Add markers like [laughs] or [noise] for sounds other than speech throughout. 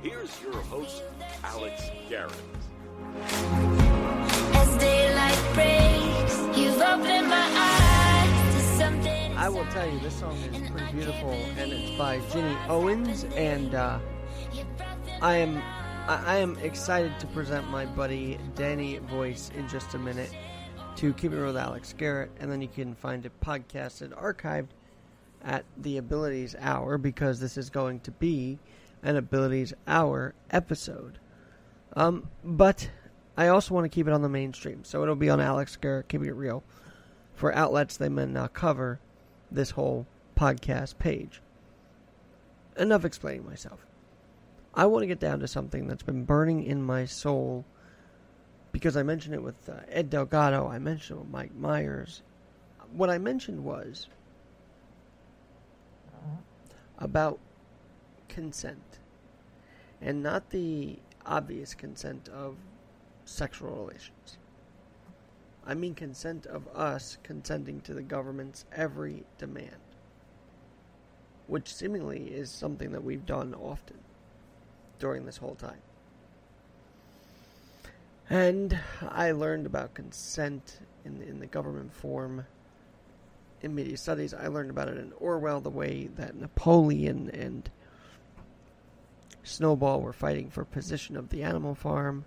Here's your host, Alex Garrett. As daylight breaks, you've opened my eyes. I will tell you, this song is pretty beautiful, and it's by Ginny Owens, and uh, I am I, I am excited to present my buddy Danny Voyes in just a minute to Keep It Real with Alex Garrett, and then you can find it podcasted, archived at the Abilities Hour because this is going to be an Abilities Hour episode. Um, but I also want to keep it on the mainstream, so it'll be on Alex Garrett Keeping It Real for outlets they may not cover this whole podcast page. Enough explaining myself. I want to get down to something that's been burning in my soul because I mentioned it with uh, Ed Delgado, I mentioned it with Mike Myers. What I mentioned was about consent and not the obvious consent of sexual relations. I mean consent of us consenting to the government's every demand, which seemingly is something that we've done often during this whole time. And I learned about consent in the, in the government form in media studies. I learned about it in Orwell, the way that Napoleon and Snowball were fighting for position of the animal farm.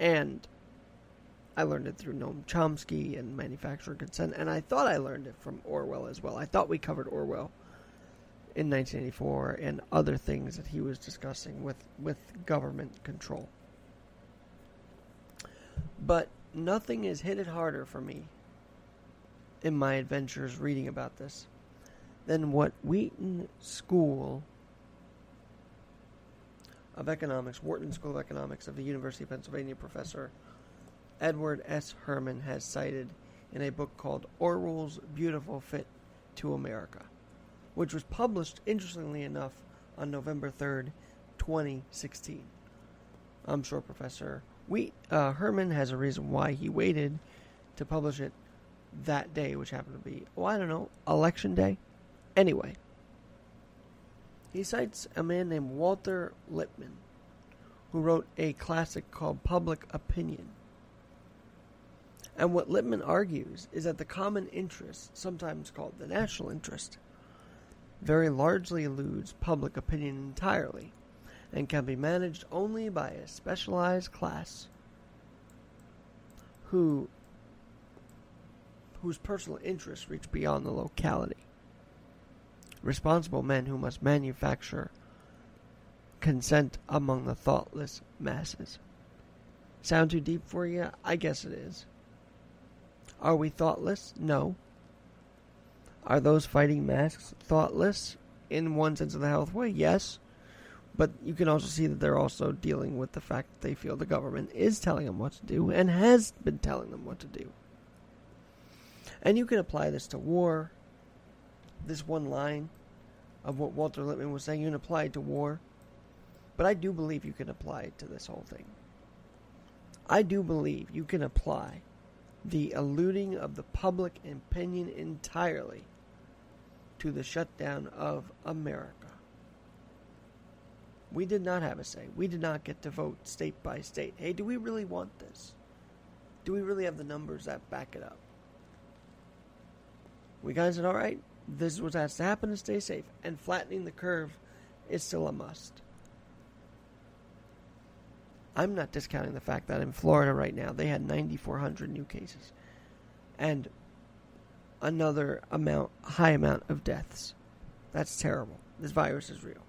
And I learned it through Noam Chomsky and manufacturer consent, and I thought I learned it from Orwell as well. I thought we covered Orwell in 1984 and other things that he was discussing with, with government control. But nothing has hit it harder for me in my adventures reading about this than what Wheaton School of Economics, Wharton School of Economics of the University of Pennsylvania professor Edward S. Herman has cited in a book called Orwell's Beautiful Fit to America, which was published, interestingly enough, on November 3rd, 2016. I'm sure Professor Wheat, uh, Herman has a reason why he waited to publish it that day, which happened to be, oh, I don't know, election day? Anyway, he cites a man named Walter Lippmann, who wrote a classic called Public Opinion. And what Lippmann argues is that the common interest, sometimes called the national interest, very largely eludes public opinion entirely and can be managed only by a specialized class who whose personal interests reach beyond the locality. Responsible men who must manufacture consent among the thoughtless masses. Sound too deep for you? I guess it is. Are we thoughtless? No. Are those fighting masks thoughtless in one sense of the health way? Yes. But you can also see that they're also dealing with the fact that they feel the government is telling them what to do and has been telling them what to do. And you can apply this to war. This one line of what Walter Lippmann was saying, you can apply it to war. But I do believe you can apply it to this whole thing. I do believe you can apply the eluding of the public opinion entirely to the shutdown of America. We did not have a say. We did not get to vote state by state. Hey, do we really want this? Do we really have the numbers that back it up? We guys said, all right, this is what has to happen to stay safe. And flattening the curve is still a must. I'm not discounting the fact that in Florida right now they had 9,400 new cases and another amount, high amount of deaths. That's terrible. This virus is real.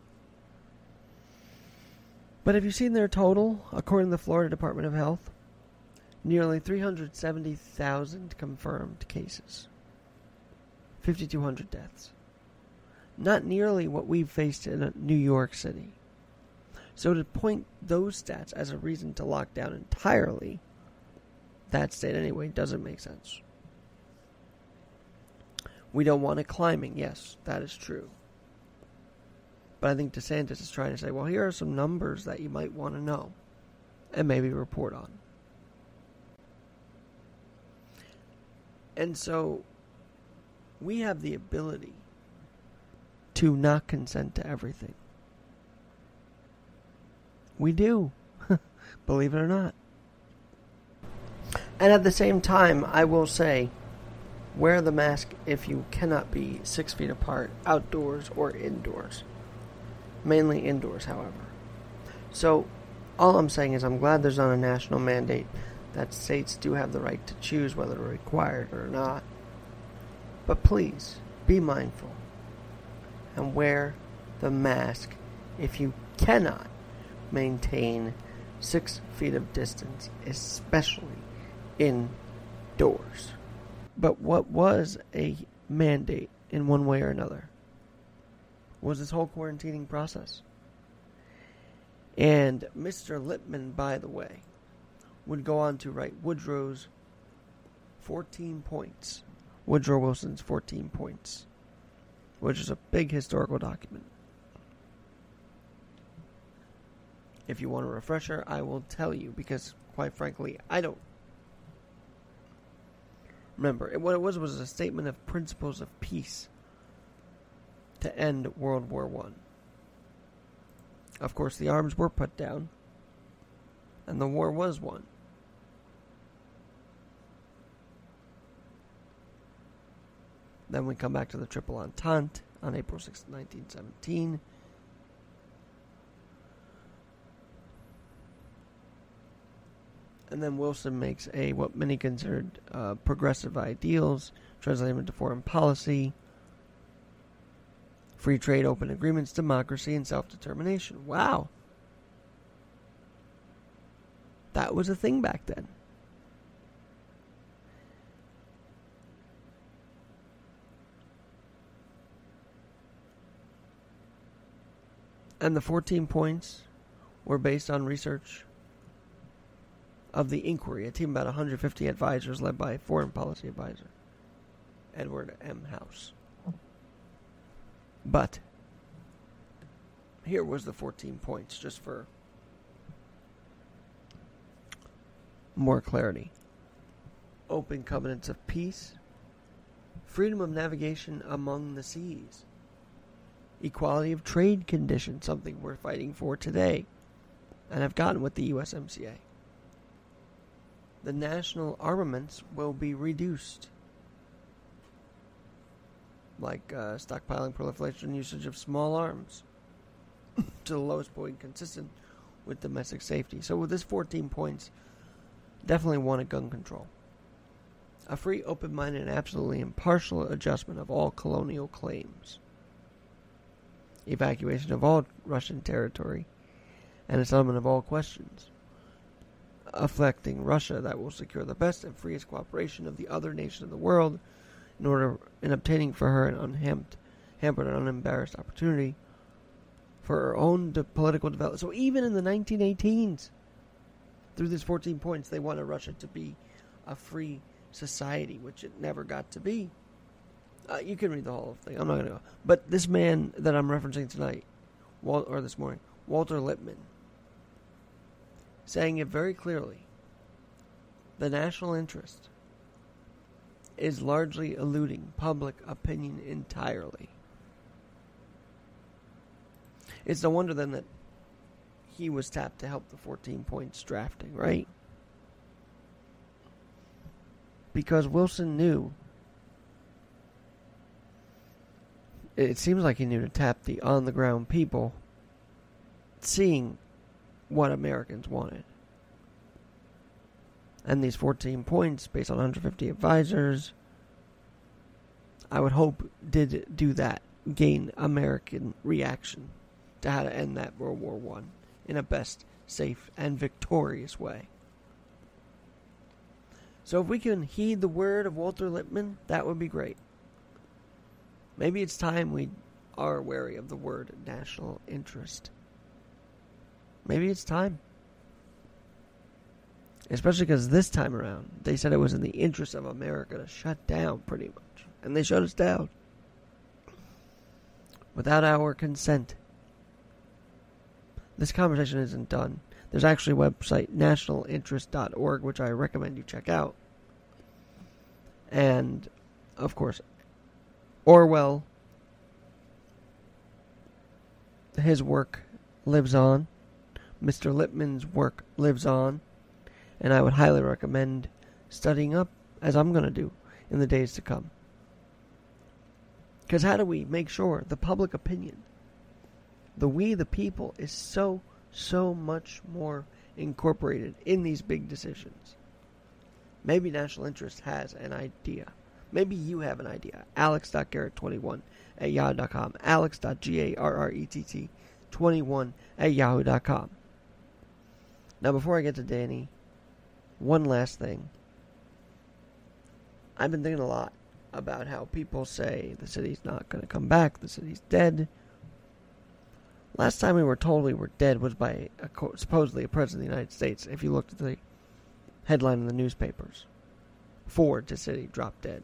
But have you seen their total? According to the Florida Department of Health, nearly 370,000 confirmed cases, 5,200 deaths. Not nearly what we've faced in New York City. So to point those stats as a reason to lock down entirely that state anyway doesn't make sense. We don't want it climbing. Yes, that is true. But I think DeSantis is trying to say, well, here are some numbers that you might want to know and maybe report on. And so we have the ability to not consent to everything. We do, [laughs] believe it or not. And at the same time, I will say wear the mask if you cannot be six feet apart, outdoors or indoors. Mainly indoors, however. So, all I'm saying is I'm glad there's not a national mandate that states do have the right to choose whether to require it or not. But please, be mindful and wear the mask if you cannot maintain six feet of distance, especially indoors. But what was a mandate in one way or another was this whole quarantining process. And Mr. Lippmann, by the way, would go on to write Woodrow's 14 points. Woodrow Wilson's 14 points, which is a big historical document. If you want a refresher, I will tell you because, quite frankly, I don't remember. What it was was a statement of principles of peace to end World War One. Of course, the arms were put down, and the war was won. Then we come back to the Triple Entente on April 6, 1917. And then Wilson makes a what many considered uh, progressive ideals, translate them into foreign policy, free trade, open agreements, democracy, and self determination. Wow. That was a thing back then. And the 14 points were based on research of the inquiry, a team about 150 advisors led by foreign policy advisor Edward M. House. But here was the 14 points just for more clarity. Open covenants of peace, freedom of navigation among the seas, equality of trade conditions, something we're fighting for today and have gotten with the USMCA. The national armaments will be reduced, like uh, stockpiling, proliferation, usage of small arms [laughs] to the lowest point consistent with domestic safety. So, with this 14 points, definitely wanted gun control. A free, open minded, and absolutely impartial adjustment of all colonial claims evacuation of all Russian territory, and a settlement of all questions affecting Russia that will secure the best and freest cooperation of the other nations of the world in order in obtaining for her an unhampered hampered and unembarrassed opportunity for her own de- political development. So even in the 1918s, through these 14 points, they wanted Russia to be a free society, which it never got to be. Uh, you can read the whole thing. I'm not going to go. But this man that I'm referencing tonight, or this morning, Walter Lippmann, saying it very clearly the national interest is largely eluding public opinion entirely. It's no wonder then that he was tapped to help the 14 points drafting, right? Because Wilson knew it seems like he knew to tap the on the ground people seeing what Americans wanted. And these 14 points, based on 150 advisors, I would hope did do that, gain American reaction to how to end that World War One in a best, safe, and victorious way. So if we can heed the word of Walter Lippmann, that would be great. Maybe it's time we are wary of the word national interest. Maybe it's time. Especially because this time around, they said it was in the interest of America to shut down pretty much. And they shut us down. Without our consent. This conversation isn't done. There's actually a website, nationalinterest.org, which I recommend you check out. And, of course, Orwell, his work lives on. Mr. Lippmann's work lives on. And I would highly recommend studying up, as I'm going to do in the days to come. Because how do we make sure the public opinion, the we the people, is so, so much more incorporated in these big decisions? Maybe national interest has an idea. Maybe you have an idea. Alex.garrett21 at yahoo.com. Alex.garrett21 at yahoo.com. Now, before I get to Danny, one last thing. I've been thinking a lot about how people say the city's not going to come back, the city's dead. Last time we were told we were dead was by a, supposedly a president of the United States. If you looked at the headline in the newspapers, Ford to city dropped dead.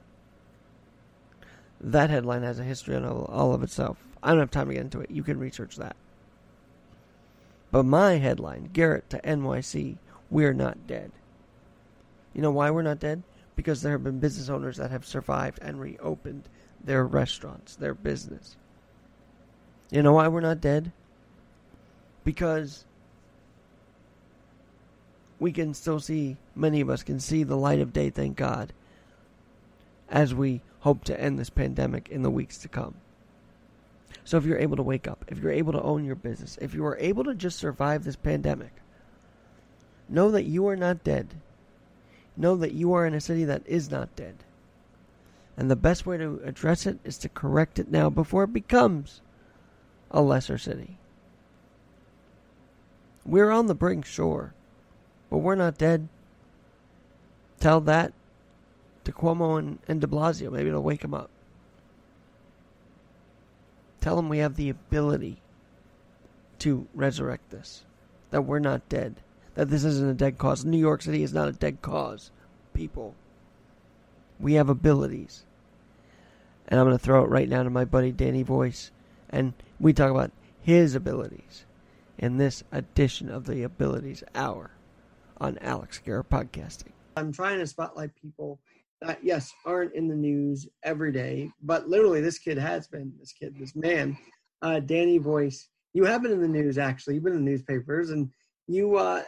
That headline has a history all, all of itself. I don't have time to get into it. You can research that. But my headline, Garrett to NYC, we're not dead. You know why we're not dead? Because there have been business owners that have survived and reopened their restaurants, their business. You know why we're not dead? Because we can still see, many of us can see the light of day, thank God, as we hope to end this pandemic in the weeks to come. So if you're able to wake up, if you're able to own your business, if you are able to just survive this pandemic, know that you are not dead. Know that you are in a city that is not dead. And the best way to address it is to correct it now before it becomes a lesser city. We're on the brink, sure, but we're not dead. Tell that to Cuomo and, and de Blasio. Maybe it'll wake them up. Tell them we have the ability to resurrect this. That we're not dead. That this isn't a dead cause. New York City is not a dead cause, people. We have abilities. And I'm going to throw it right now to my buddy Danny Voyes. And we talk about his abilities in this edition of the Abilities Hour on Alex Garrett Podcasting. I'm trying to spotlight people that, yes, aren't in the news every day, but literally this kid has been, this kid, this man, uh, Danny Voyes. You have been in the news, actually. You've been in the newspapers, and you uh,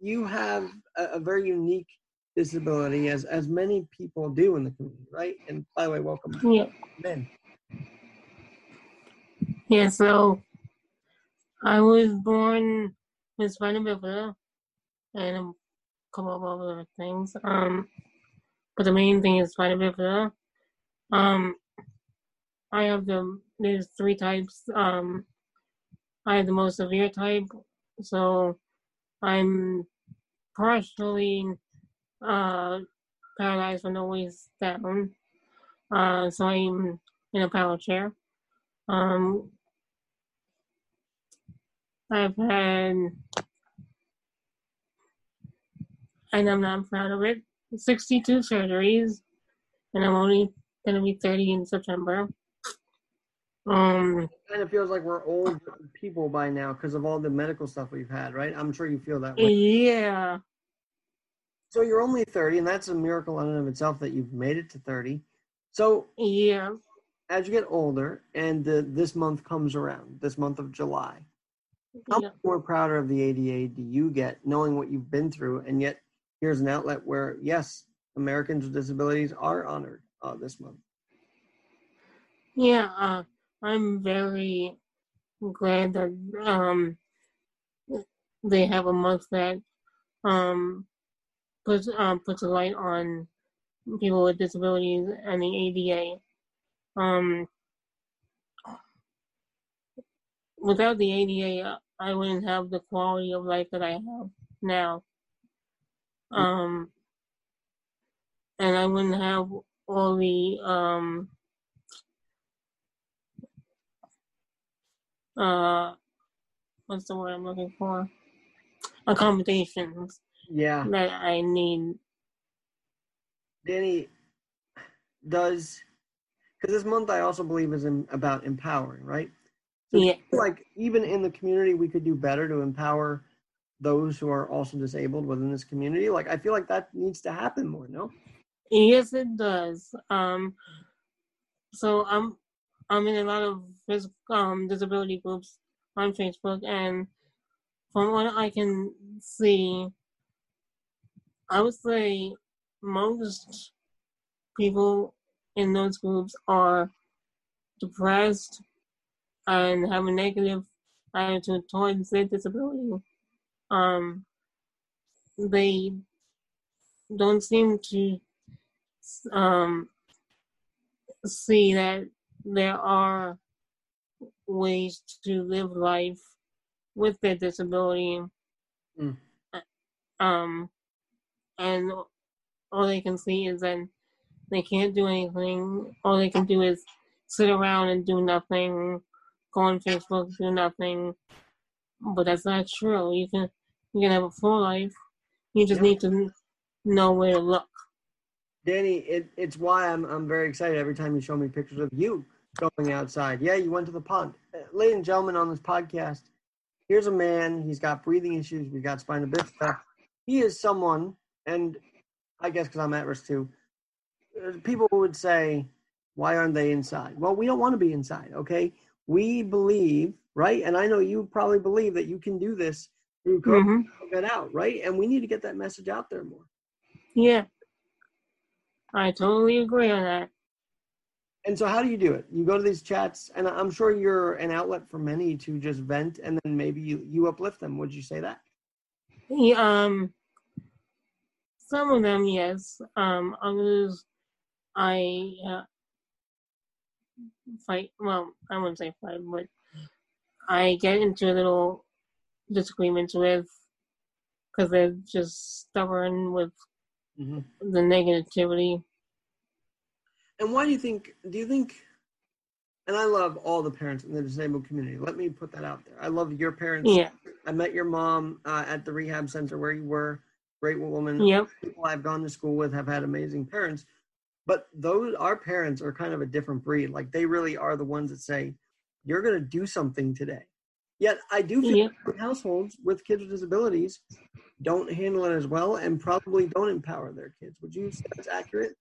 you have a, a very unique disability, as as many people do in the community, right? And by the way, welcome, Yeah. Ben. Yeah, so I was born with spina bifida and a couple of other things. Um, but the main thing is quite a spina bifida. Um, I have the there's three types. Um, I have the most severe type, so I'm partially uh paralyzed from the waist down. Uh, so I'm in a power chair. Um, I've had, and I'm not proud of it, 62 surgeries, and I'm only going to be 30 in September. Um, kind of feels like we're old people by now because of all the medical stuff we've had, right? I'm sure you feel that way. yeah, So you're only 30, and that's a miracle in and of itself that you've made it to 30. So yeah. as you get older, and the, this month comes around, this month of July, how yeah. much more prouder of the ADA do you get knowing what you've been through, and yet here's an outlet where yes, Americans with disabilities are honored uh, this month. Yeah, uh, I'm very glad that um they have a month that um puts um puts a light on people with disabilities and the ADA. Um, without the ADA, I wouldn't have the quality of life that I have now. Um, and I wouldn't have all the um uh what's the word I'm looking for? Accommodations Yeah, that I need. Danny does because this month I also believe is in, about empowering, right? So Yeah. like even in the community, we could do better to empower those who are also disabled within this community. Like I feel like that needs to happen more. No, Yes, it does. Um, so I'm I'm in a lot of um, disability groups on Facebook, and from what I can see, I would say most people in those groups are depressed and have a negative attitude towards their disability. Um, they don't seem to um, see that there are ways to live life with their disability. Mm. Um, and all they can see is that they can't do anything. All they can do is sit around and do nothing, go on Facebook, do nothing. But that's not true. You can you can have a full life. You just need to know where to look. Danny, it, it's why I'm I'm very excited every time you show me pictures of you going outside. Yeah, you went to the pond. Uh, ladies and gentlemen, on this podcast, here's a man. He's got breathing issues. We got spina bifida. He is someone, and I guess because I'm at risk too. uh, People would say, "Why aren't they inside?" Well, we don't want to be inside. Okay, we believe, right? And I know you probably believe that you can do this through COVID. hmm Get out, right? And we need to get that message out there more. Yeah, I totally agree on that. And so, how do you do it? You go to these chats, and I'm sure you're an outlet for many to just vent, and then maybe you, you uplift them. Would you say that? Yeah, um, some of them, yes. Um, others, I uh, fight. Well, I wouldn't say fight, but I get into a little disagreements with because they're just stubborn with Mm-hmm. the negativity. And why do you think? Do you think? And I love all the parents in the disabled community. Let me put that out there. I love your parents. Yeah. I met your mom uh, at the rehab center where you were. Great woman. Yep. People I've gone to school with have had amazing parents. But those our parents are kind of a different breed. Like they really are the ones that say, "You're going to do something today." Yet I do feel Yep. households with kids with disabilities don't handle it as well and probably don't empower their kids. Would you say that's accurate?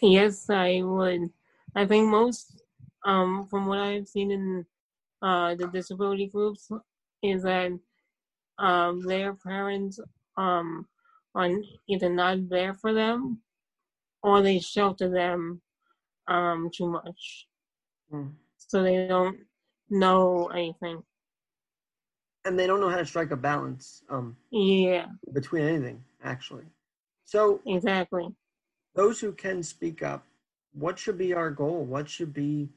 Yes, I would. I think most, um, from what I've seen in uh, the disability groups, is that um, their parents um, are either not there for them or they shelter them um, too much. Mm. So they don't know anything. And they don't know how to strike a balance um, Yeah, between anything, actually. So exactly. those who can speak up, what should be our goal? What should be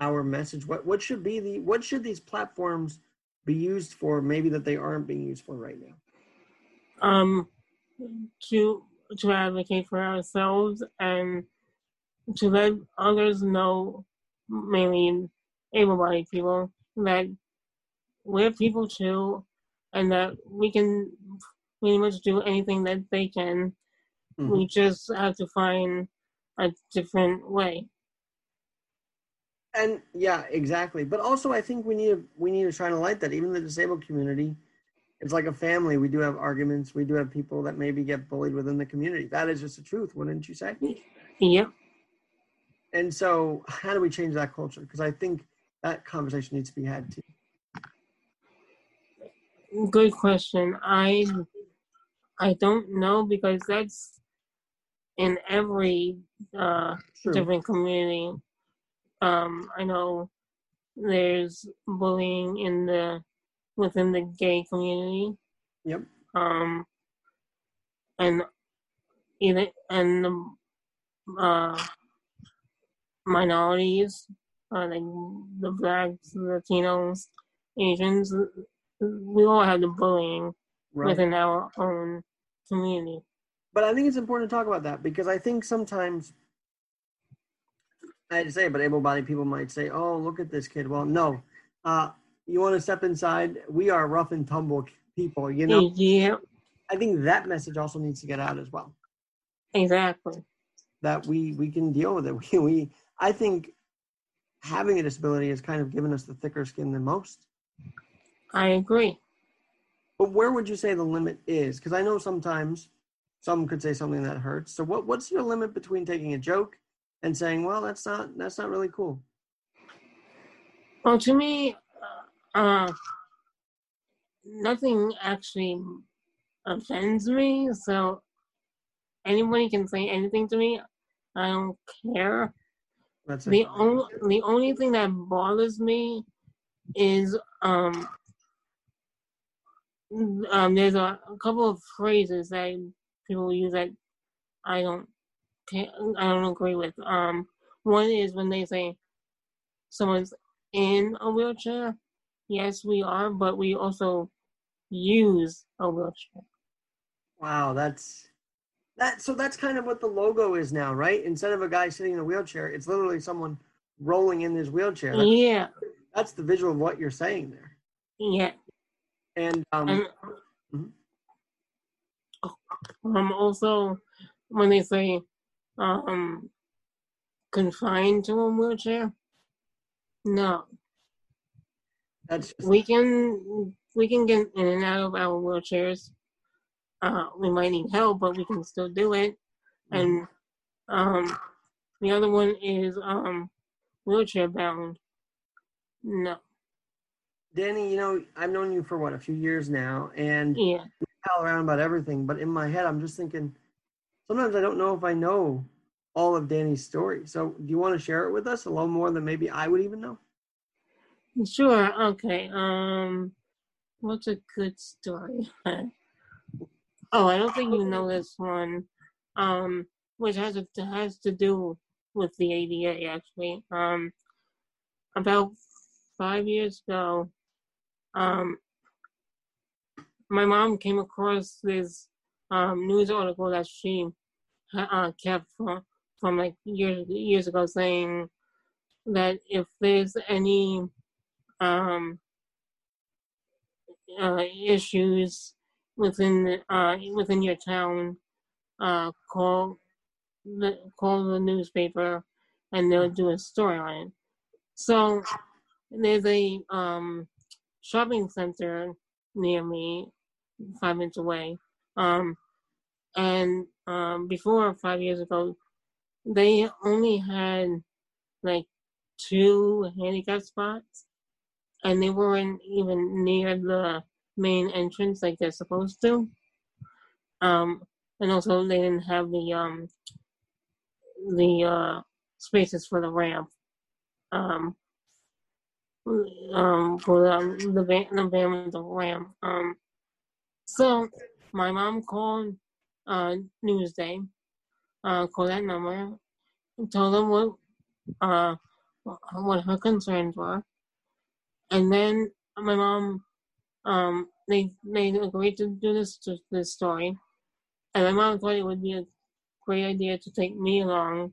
our message? What what should be the what should these platforms be used for? Maybe that they aren't being used for right now. um, to to advocate for ourselves and to let others know, mainly able-bodied people, that we're people too, and that we can pretty much do anything that they can. Mhm. We just have to find a different way. And yeah, exactly. But also, I think we need to we need to shine a light that even the disabled community, it's like a family. We do have arguments. We do have people that maybe get bullied within the community. That is just the truth, wouldn't you say? Yeah. And so, how do we change that culture? Because I think that conversation needs to be had too. Good question. I I don't know because that's in every uh, different community. Um, I know there's bullying in the within the gay community. Yep. Um, and either and the uh, minorities, uh, like the blacks, Latinos, Asians, we all have the bullying Right. within our own community. But I think it's important to talk about that because I think sometimes I hate to say but able-bodied people might say, "Oh, look at this kid." Well, no. Uh, you want to step inside? We are rough and tumble people. You know. Yeah, I think that message also needs to get out as well. exactly. That we we can deal with it. [laughs] We, we I think having a disability has kind of given us the thicker skin than most. I agree. But where would you say the limit is? Because I know sometimes some could say something that hurts. So what what's your limit between taking a joke and saying, well, that's not that's not really cool? Well, to me, uh, nothing actually offends me. So anybody can say anything to me. I don't care. That's The only the only thing that bothers me is um um there's a, a couple of phrases that people use that I don't I don't agree with. Um, one is when they say someone's in a wheelchair. Yes, we are, but we also use a wheelchair. Wow, that's that. So that's kind of what the logo is now, right? Instead of a guy sitting in a wheelchair, it's literally someone rolling in his wheelchair. That's, Yeah, that's the visual of what you're saying there. yeah. And um, And Mhm. um, also when they say um, confined to a wheelchair, no, that's just, we can we can get in and out of our wheelchairs. Uh, we might need help, but we can still do it. And um, the other one is um, wheelchair bound. No, Danny. You know, I've known you for what a few years now, and yeah, pal around about everything. But in my head, I'm just thinking. Sometimes I don't know if I know all of Danny's story. So, do you want to share it with us a little more than maybe I would even know? sure, okay. Um, what's a good story? [laughs] oh, I don't think you know this one. Um, which has to, has to do with the ADA actually. Um, about five years ago, um, my mom came across this um, news article that she uh, kept from, from like years years ago, saying that if there's any um, uh, issues within uh, within your town, uh, call the call the newspaper, and they'll do a story on it. So there's a um, shopping center near me, five minutes away. Um, and um, before five years ago, they only had like two handicap spots, and they weren't even near the main entrance like they're supposed to. Um, and also they didn't have the um, the uh, spaces for the ramp. Um, um, for the the the van with the ramp. Um, so my mom called uh, Newsday, uh, called that number, and told them what uh what her concerns were, and then my mom um they they agreed to do this to this story, and my mom thought it would be a great idea to take me along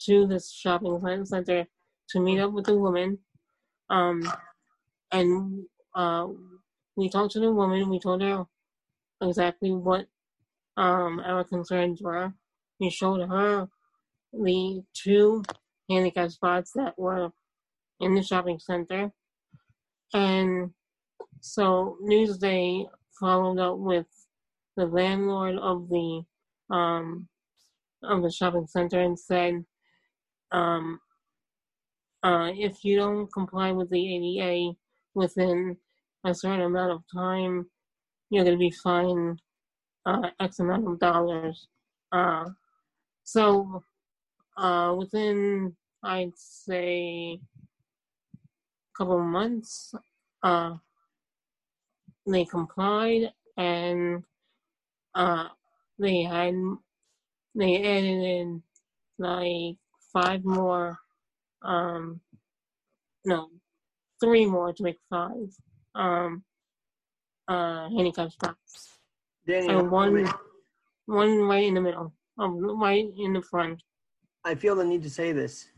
to this shopping center to meet up with the woman, um, and uh we talked to the woman. We told her exactly what um, our concerns were. We showed her the two handicap spots that were in the shopping center. And so Newsday followed up with the landlord of the um, of the shopping center and said, um, uh, if you don't comply with the ADA within a certain amount of time, you're going to be fined uh, X amount of dollars. Uh, so uh, within, I'd say, a couple of months, uh, they complied and they had they added in like five more, um, no, three more to make five um, uh, handicap spots. And one, one right in the middle, um, right in the front. I feel the need to say this.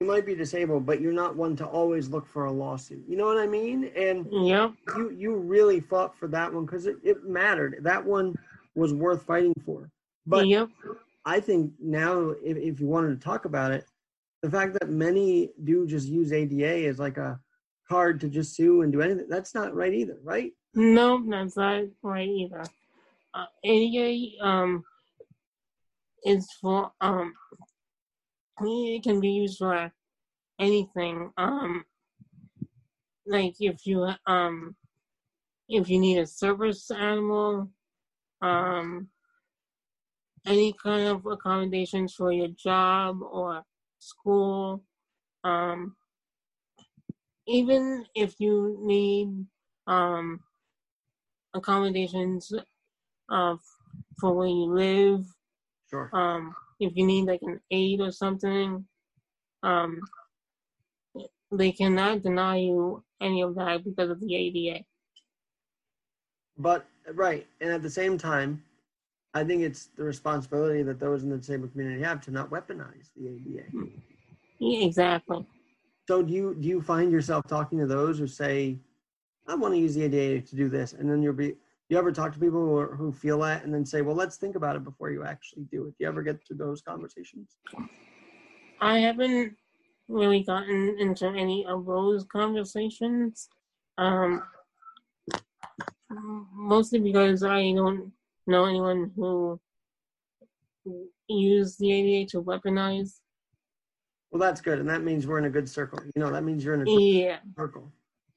You might be disabled, but you're not one to always look for a lawsuit. You know what I mean? And Yep. you you really fought for that one because it, it mattered. That one was worth fighting for. But yep. I think now, if, if you wanted to talk about it, the fact that many do just use ADA as like a card to just sue and do anything, that's not right either, right? No, that's not right either. uh, ADA um is for um it can be used for anything um like if you um if you need a service animal um any kind of accommodations for your job or school um even if you need um accommodations uh, for where you live Sure. um if you need like an aid or something um they cannot deny you any of that because of the ada But right, and at the same time, I think it's the responsibility that those in the disabled community have to not weaponize the ADA. Yeah, exactly So do you do you find yourself talking to those who say, "I want to use the ADA to do this," and then you'll be you ever talk to people who, are, who feel that and then say, "Well, let's think about it before you actually do it." Do you ever get to those conversations? I haven't really gotten into any of those conversations. Um, mostly because I don't know anyone who used the ADA to weaponize. Well, that's good, and that means we're in a good circle. You know, that means you're in a good Yeah, circle.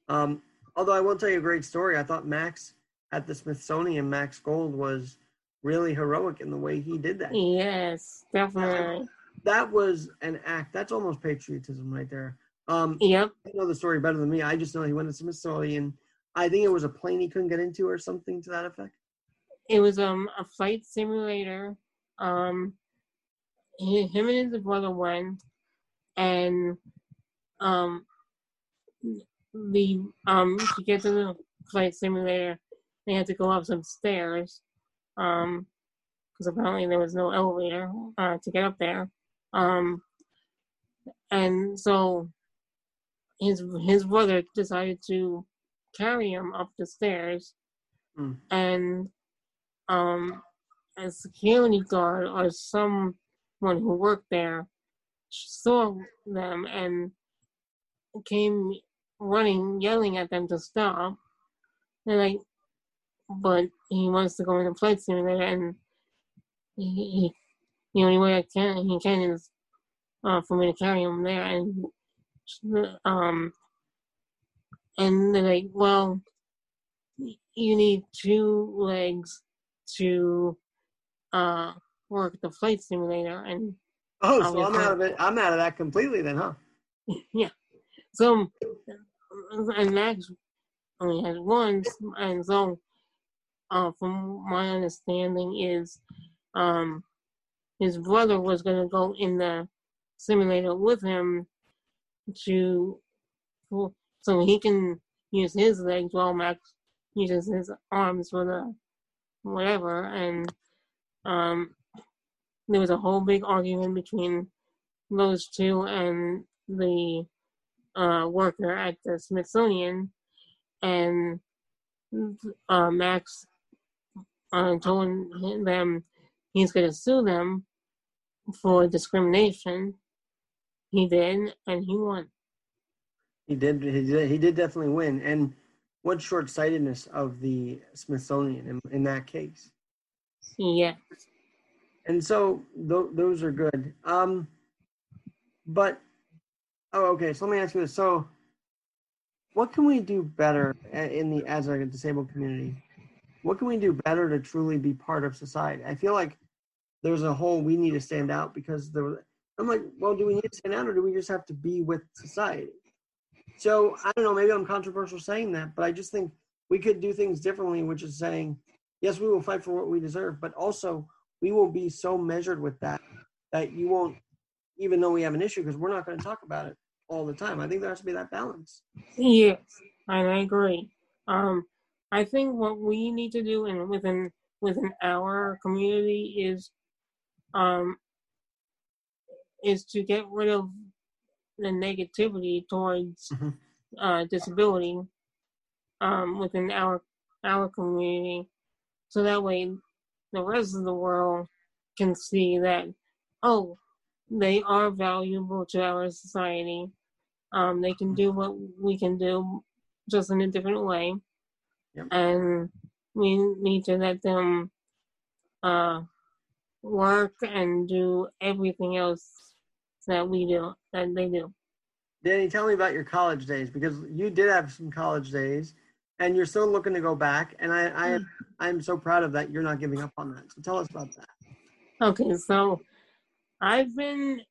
Um, although I will tell you a great story. I thought Max at the Smithsonian, Max Gold was really heroic in the way he did that. yes, definitely. That was an act. That's almost patriotism right there. Um, Yep, you know the story better than me. I just know he went to Smithsonian. I think it was a plane he couldn't get into or something to that effect. It was um a flight simulator. Um, he, him and his brother went, and um, the um to get to the flight simulator, they had to go up some stairs, um, because apparently there was no elevator uh, to get up there, um, and so his his brother decided to carry him up the stairs, Hmm. and um, a security guard or someone who worked there saw them and came running, yelling at them to stop. And like, but he wants to go in the flight simulator, and he, he the only way I can he can is uh, for me to carry him there, and um, and they're like, well, you need two legs to uh work the flight simulator, and Oh, so I'm out of it. I'm out of that completely then, huh? [laughs] yeah. So, and Max only has one, and so, uh, from my understanding is, um, his brother was gonna go in the simulator with him to, so he can use his legs while Max uses his arms for the whatever, and um, there was a whole big argument between those two and the uh, worker at the Smithsonian, and uh, Max uh, told them he's going to sue them for discrimination. He did, and he won. He did. He did. He did definitely win. And what short-sightedness of the Smithsonian in, in that case. Yeah. And so th- those are good. Um, but oh, okay. So let me ask you this. So, what can we do better in the as a disabled community? What can we do better to truly be part of society? I feel like there's a whole we need to stand out because there. I'm like, well, do we need to stand out or do we just have to be with society? So I don't know. Maybe I'm controversial saying that, but I just think we could do things differently, which is saying, yes, we will fight for what we deserve, but also we will be so measured with that that you won't even though we have an issue because we're not going to talk about it all the time. I think there has to be that balance. Yes, and I agree. Um, I think what we need to do in within within our community is um is to get rid of the negativity towards Mhm. uh, disability um, within our our community, so that way the rest of the world can see that oh they are valuable to our society. Um, they can do what we can do, just in a different way, Yep. and we need to let them uh, work and do everything else that we do, that they do. Danny, tell me about your college days because you did have some college days, and you're still looking to go back. And I, I am, I'm so proud of that. You're not giving up on that. So tell us about that. Okay, so I've been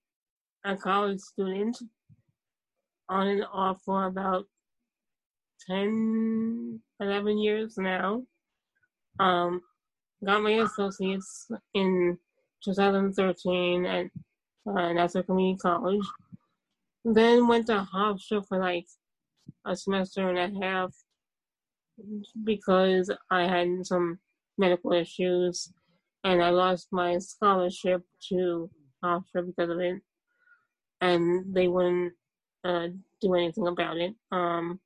a college student on and off for about 10, 11 years now. Um, got my associates in 2013 at Nassau Community College. Then went to Hofstra for like a semester and a half because I had some medical issues and I lost my scholarship to Hofstra because of it. And they wouldn't uh, do anything about it. Um,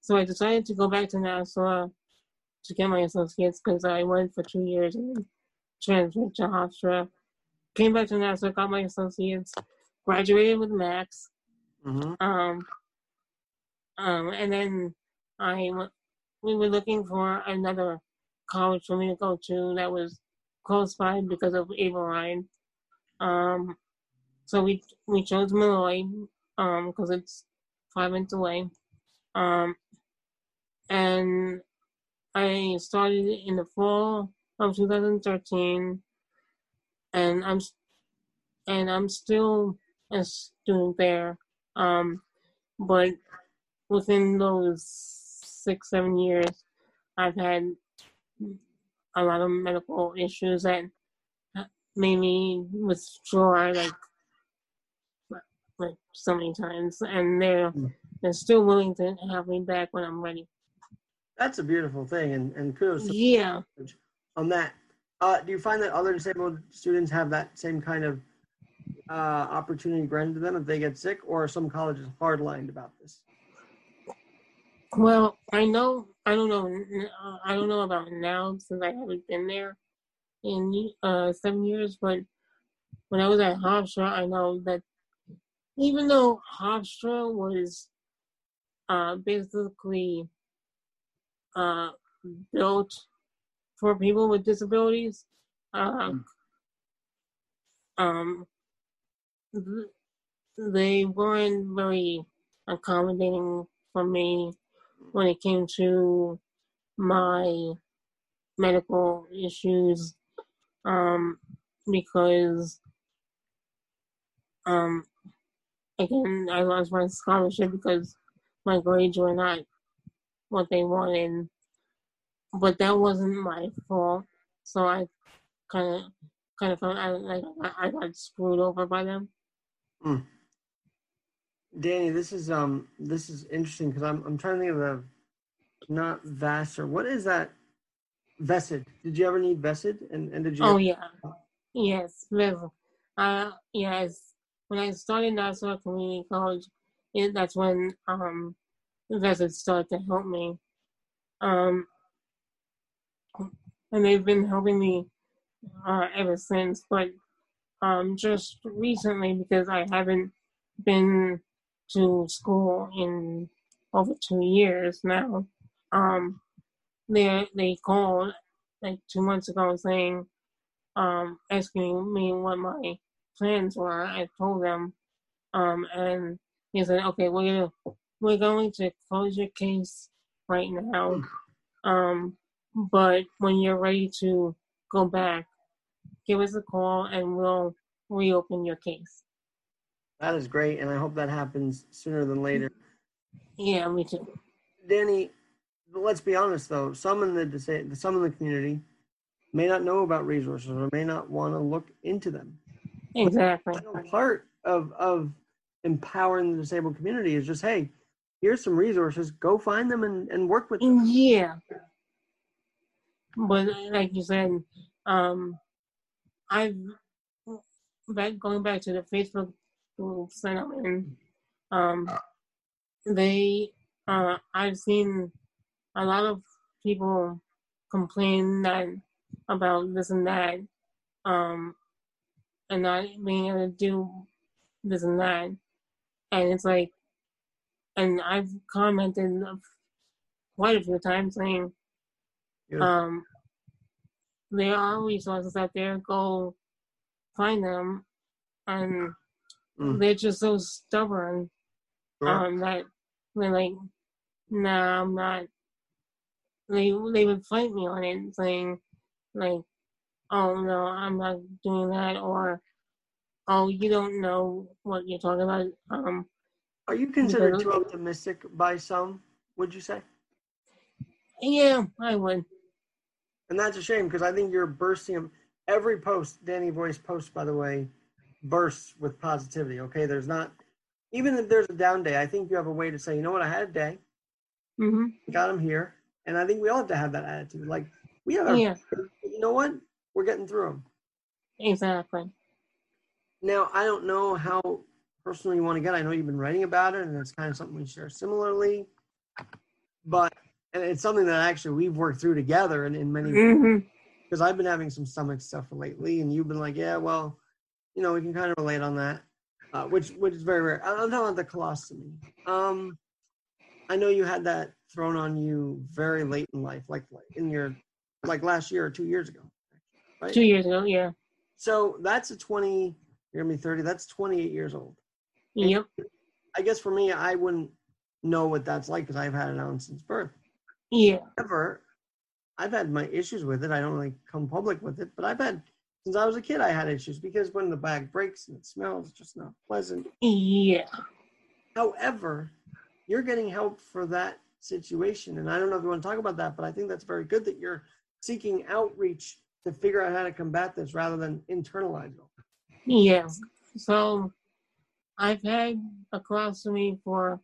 so I decided to go back to Nassau to get my associates because I went for two years and transferred to Hofstra. Came back to Nassau, got my associates, graduated with Max. Mm-hmm. Um, um, and then I we were looking for another college for me to go to that was close by because of Averine. Um, so we we chose Molloy um because it's five minutes away. Um, and I started in the fall of 2013, and I'm and I'm still a student there. Um, but within those six seven years, I've had a lot of medical issues that made me withdraw like like so many times, and they're Mm. they're still willing to have me back when I'm ready. That's a beautiful thing, and, and kudos Yeah. on that. Uh, do you find that other disabled students have that same kind of uh, opportunity granted to them if they get sick, or are some colleges hard-lined about this? Well, I know I don't know uh, I don't know about now since I haven't been there in uh seven years, but when I was at Hofstra, I know that even though Hofstra was uh basically uh built for people with disabilities, uh, um, they weren't very accommodating for me when it came to my medical issues um because um again I lost my scholarship because my grades were not what they wanted but that wasn't my fault so I kind of kind of felt I, like I I got screwed over by them Danny, this is um this is interesting because I'm I'm trying to think of the not Vassar. What is that? VESID. Did you ever need VESID? And and did you? Oh yeah, yes. Uh, yes. When I started Nassau Community College, it, that's when um, VESID started to help me. Um, and they've been helping me uh, ever since. But um, just recently, because I haven't been to school in over two years now, um, they they called like two months ago saying, um, asking me what my plans were. I told them, um, and he said, "Okay, we're gonna we're going to close your case right now, um, but when you're ready to go back, give us a call and we'll reopen your case." That is great, and I hope that happens sooner than later. Yeah, me too. Danny, let's be honest though. Some in the some in the community may not know about resources or may not want to look into them. Exactly. Part of of empowering the disabled community is just hey, here's some resources. Go find them and, and work with them. Yeah. But like you said, um, I've back going back to the Facebook groups that I'm in. Um, they, uh, I've seen a lot of people complain that about this and that, um, and not being able to do this and that, and it's like, and I've commented quite a few times saying Beautiful. um there are resources out there. Go find them, and Mm. they're just so stubborn Sure. um, that they're like, "Nah, I'm not." They they would fight me on it, saying like, "Oh no, I'm not doing that," or "Oh, you don't know what you're talking about." Um, Are you considered too optimistic by some? Would you say? yeah, I would. And that's a shame because I think you're bursting. Every post, Danny Voyes post, by the way, bursts with positivity. Okay, there's not even if there's a down day. I think you have a way to say, you know what, I had a day, mm-hmm. got him here, and I think we all have to have that attitude. Like we have, our, Yeah, you know what, we're getting through them. exactly. Now I don't know how personal you want to get. I know you've been writing about it, and it's kind of something we share similarly. But and it's something that actually we've worked through together, and in many because I've been having some stomach stuff lately, and you've been like, yeah, well, you know, we can kind of relate on that, uh, which which is very rare. I'm talking about the colostomy. Um, I know you had that thrown on you very late in life, like like in your like last year or two years ago, right? Two years ago, yeah. So that's a 20. You're gonna be 30. That's 28 years old. Yep. I guess for me, I wouldn't know what that's like because I've had it on since birth. Yeah. However, I've had my issues with it. I don't like come public with it, but I've had since I was a kid. I had issues because when the bag breaks and it smells, it's just not pleasant. Yeah. However, you're getting help for that situation, and I don't know if you want to talk about that, but I think that's very good that you're seeking outreach to figure out how to combat this rather than internalize it. Yeah. So I've had a colostomy for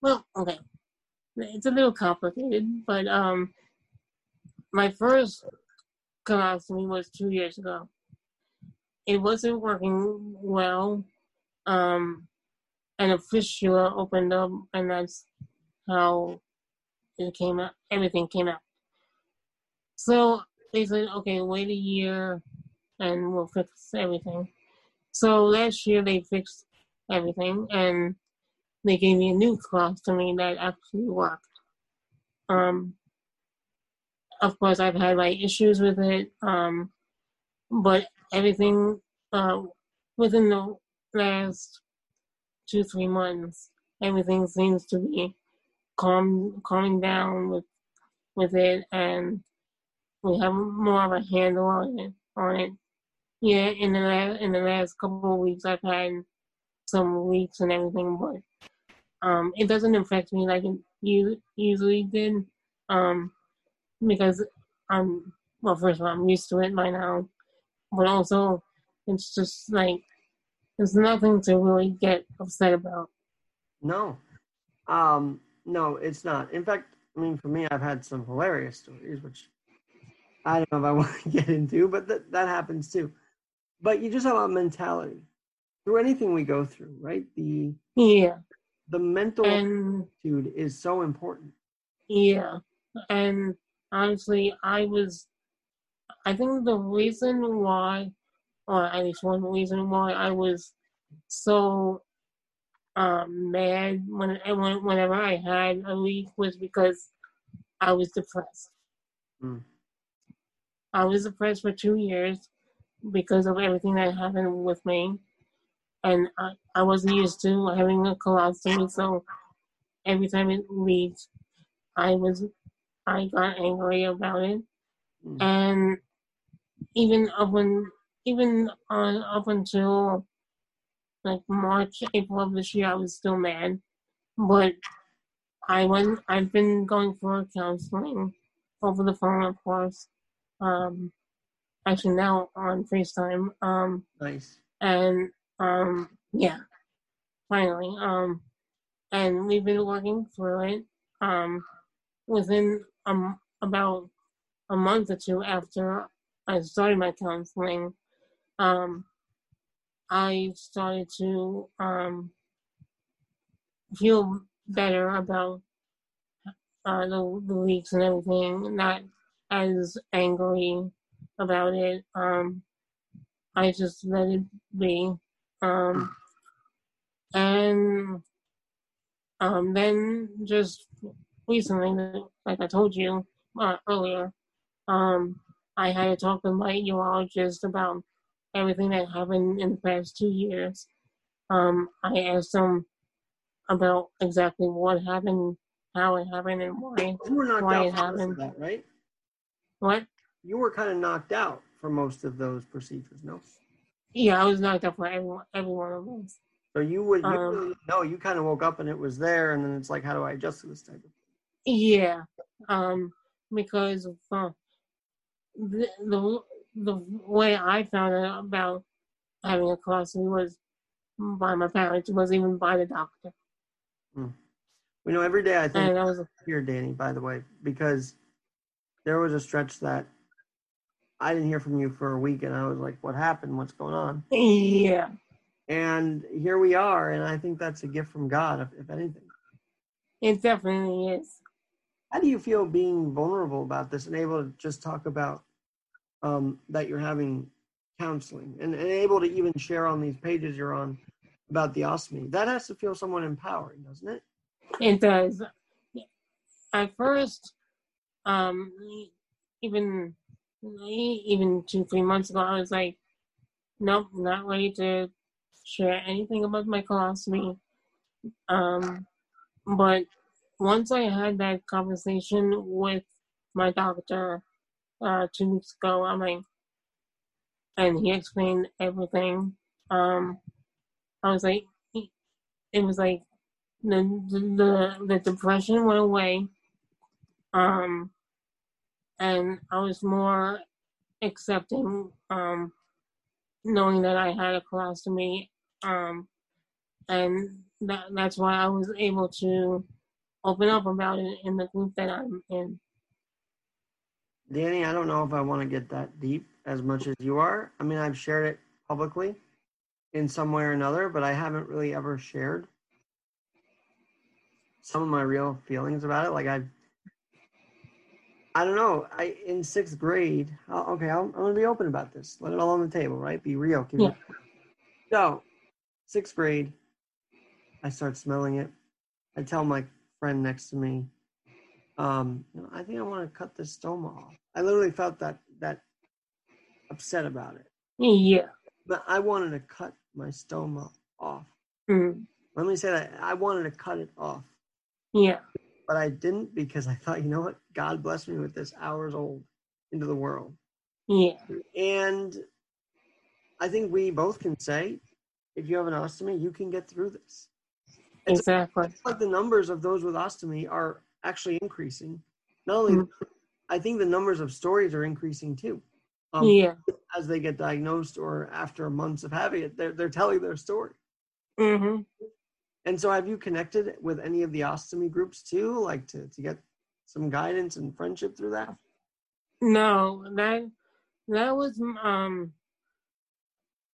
well, okay. It's a little complicated, but um my first colostomy was two years ago. It wasn't working well. Um and a fistula opened up and that's how it came out everything came out. So they said, okay, wait a year and we'll fix everything. So last year they fixed everything and they gave me a new colostomy that actually worked. Um, of course, I've had my issues with it, um, but everything uh, within the last two three months, everything seems to be calm calming down with with it, and we have more of a handle on it on it yeah, in the last in the last couple of weeks, I've had some leaks and everything, but um, it doesn't affect me like it usually did, um, because I'm well. First of all, I'm used to it by now, but also it's just like there's nothing to really get upset about. No, um, no, it's not. In fact, I mean, for me, I've had some hilarious stories, which I don't know if I [laughs] want to get into, but that that happens too. But you just have a mentality through anything we go through, right? The Yeah, the mental and attitude is so important. Yeah, and honestly, I was. I think the reason why, or at least one reason why I was so um, mad when, when whenever I had a leak was because I was depressed. Mm. I was depressed for two years because of everything that happened with me, and I, I wasn't used to having a colostomy, so every time it leaked, I was I got angry about it, Mm. and even up when even on up until like March, April of this year, I was still mad, but I went. I've been going for counseling over the phone, of course. Um, actually now on FaceTime. Um, Nice. and um, yeah, finally. Um, and we've been working through it. Um, within um about a month or two after I started my counseling, um, I started to um feel better about uh, the, the leaks and everything, not as angry about it. Um, I just let it be. Um, and um, then just recently, like I told you uh, earlier, Um, I had a talk with my urologist about everything that happened in the past two years. Um, I asked him about exactly what happened, how it happened, and why. You were knocked Why out it happened. that, right? What? You were kind of knocked out for most of those procedures, no? Yeah, I was knocked out for every, every one of those. So you would, you Um, no, you kind of woke up and it was there, and then it's like, how do I adjust to this type of? Yeah, um, because of, uh, the, the the way I found out about having a colostomy was by my parents. It wasn't even by the doctor, You know, every day I think and I was here, Danny, by the way, because there was a stretch that I didn't hear from you for a week, and I was like, what happened? What's going on? yeah, And here we are, and I think that's a gift from God, if, if anything. it definitely is. How do you feel being vulnerable about this and able to just talk about um, that you're having counseling and, and able to even share on these pages you're on about the ostomy? That has to feel somewhat empowering, doesn't it? It does. At first, um, even even two three months ago, I was like, nope, not ready to share anything about my colostomy. Um, but once I had that conversation with my doctor uh, two weeks ago, I'm like, and he explained everything. Um, I was like, it was like the the the depression went away. Um, and I was more accepting, um, knowing that I had a colostomy. Um, and that that's why I was able to open up about it in the group that I'm in. Danny, I don't know if I want to get that deep as much as you are. I mean, I've shared it publicly in some way or another, but I haven't really ever shared some of my real feelings about it. Like I've, I don't know. I in sixth grade. I'll, okay, I'll, I'm gonna be open about this. Let it all on the table, right? Be real. It- Yeah. So, sixth grade, I start smelling it. I tell my friend next to me, um, you know, I think I want to cut this stoma off. I literally felt that that upset about it. Yeah. But I wanted to cut my stoma off. Mm. Let me say that I wanted to cut it off, Yeah. But I didn't because I thought, you know what? God blessed me with this hours old into the world. Yeah. And I think we both can say, if you have an ostomy, you can get through this. It's Exactly. like the numbers of those with ostomy are actually increasing. Not only, Mhm. I think the numbers of stories are increasing too. Um, Yeah. As they get diagnosed or after months of having it, they're, they're telling their story. hmm And so, have you connected with any of the ostomy groups too, like to, to get some guidance and friendship through that? No, that that was um.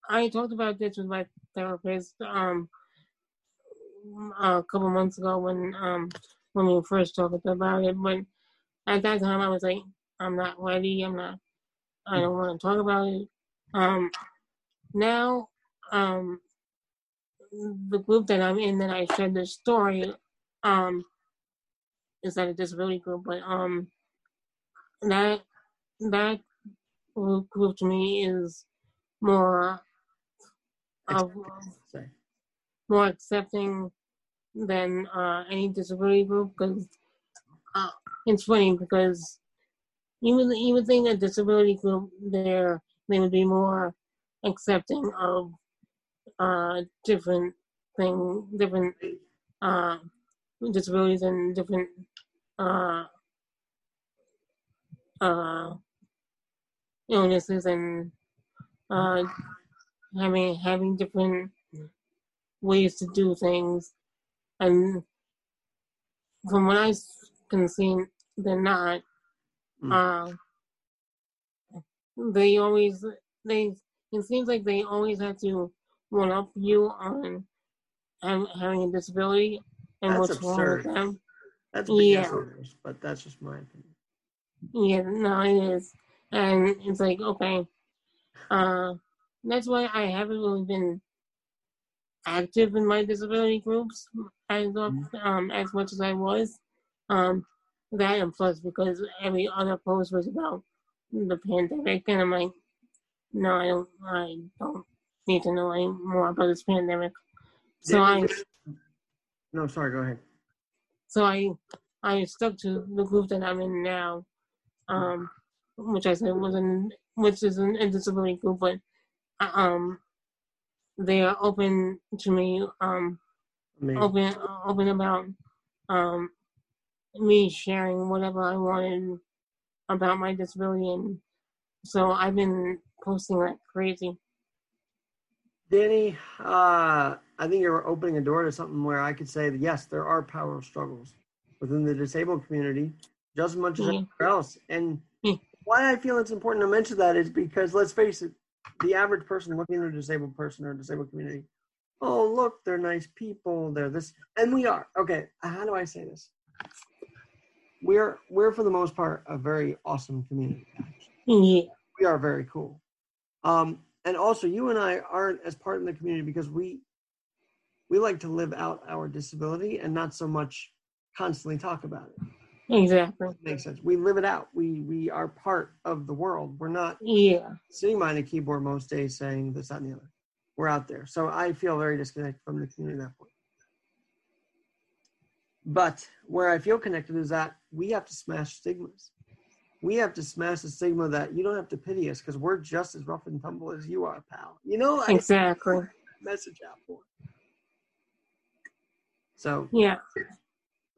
I talked about this with my therapist um a couple months ago when um when we first talked about it, but at that time I was like, I'm not ready. I'm not. I don't want to talk about it. Um, now um the group that I'm in that I shared this story um is that a disability group, but um that that group, group to me is more of more accepting than uh, any disability group because uh, it's funny because you would you would think a disability group there they would be more accepting of uh, different thing different uh, disabilities and different uh, uh, illnesses and uh, having having different ways to do things, and from what I can see, they're not. Mm. Uh, they always they. It seems like they always have to one up you on ha- having a disability and That's what's wrong with them. That's Yeah. but that's just my opinion. Yeah, no, it is. And it's like, okay. Uh that's why I haven't really been active in my disability groups as um as much as I was. Um that and plus because every other post was about the pandemic, and I'm like, no, I don't, I don't need to know any more about this pandemic. So I, No, sorry. Go ahead. so I, I stuck to the group that I'm in now, um, which I said was an, which is an disability group, but uh, um, they are open to me, um, Amazing. open, open about, um, me sharing whatever I wanted about my disability, and so I've been posting like crazy. Danny, uh, I think you're opening a door to something where I could say that yes, there are power struggles within the disabled community, just as much as Yeah. anywhere else. And Yeah. why I feel it's important to mention that is because let's face it, the average person looking at a disabled person or a disabled community, oh look, they're nice people, they're this, and we are. Okay, how do I say this? We're we're for the most part a very awesome community. Yeah, we are very cool. Um, and also, you and I aren't as part of the community because we we like to live out our disability and not so much constantly talk about it. exactly. Makes sense. We live it out. We we are part of the world. We're not Yeah, sitting behind a keyboard most days saying this, that, and the other. We're out there. So I feel very disconnected from the community at that point. But where I feel connected is that we have to smash stigmas. We have to smash the stigma that you don't have to pity us because we're just as rough and tumble as you are, pal. You know, exactly. message out for. So Yeah,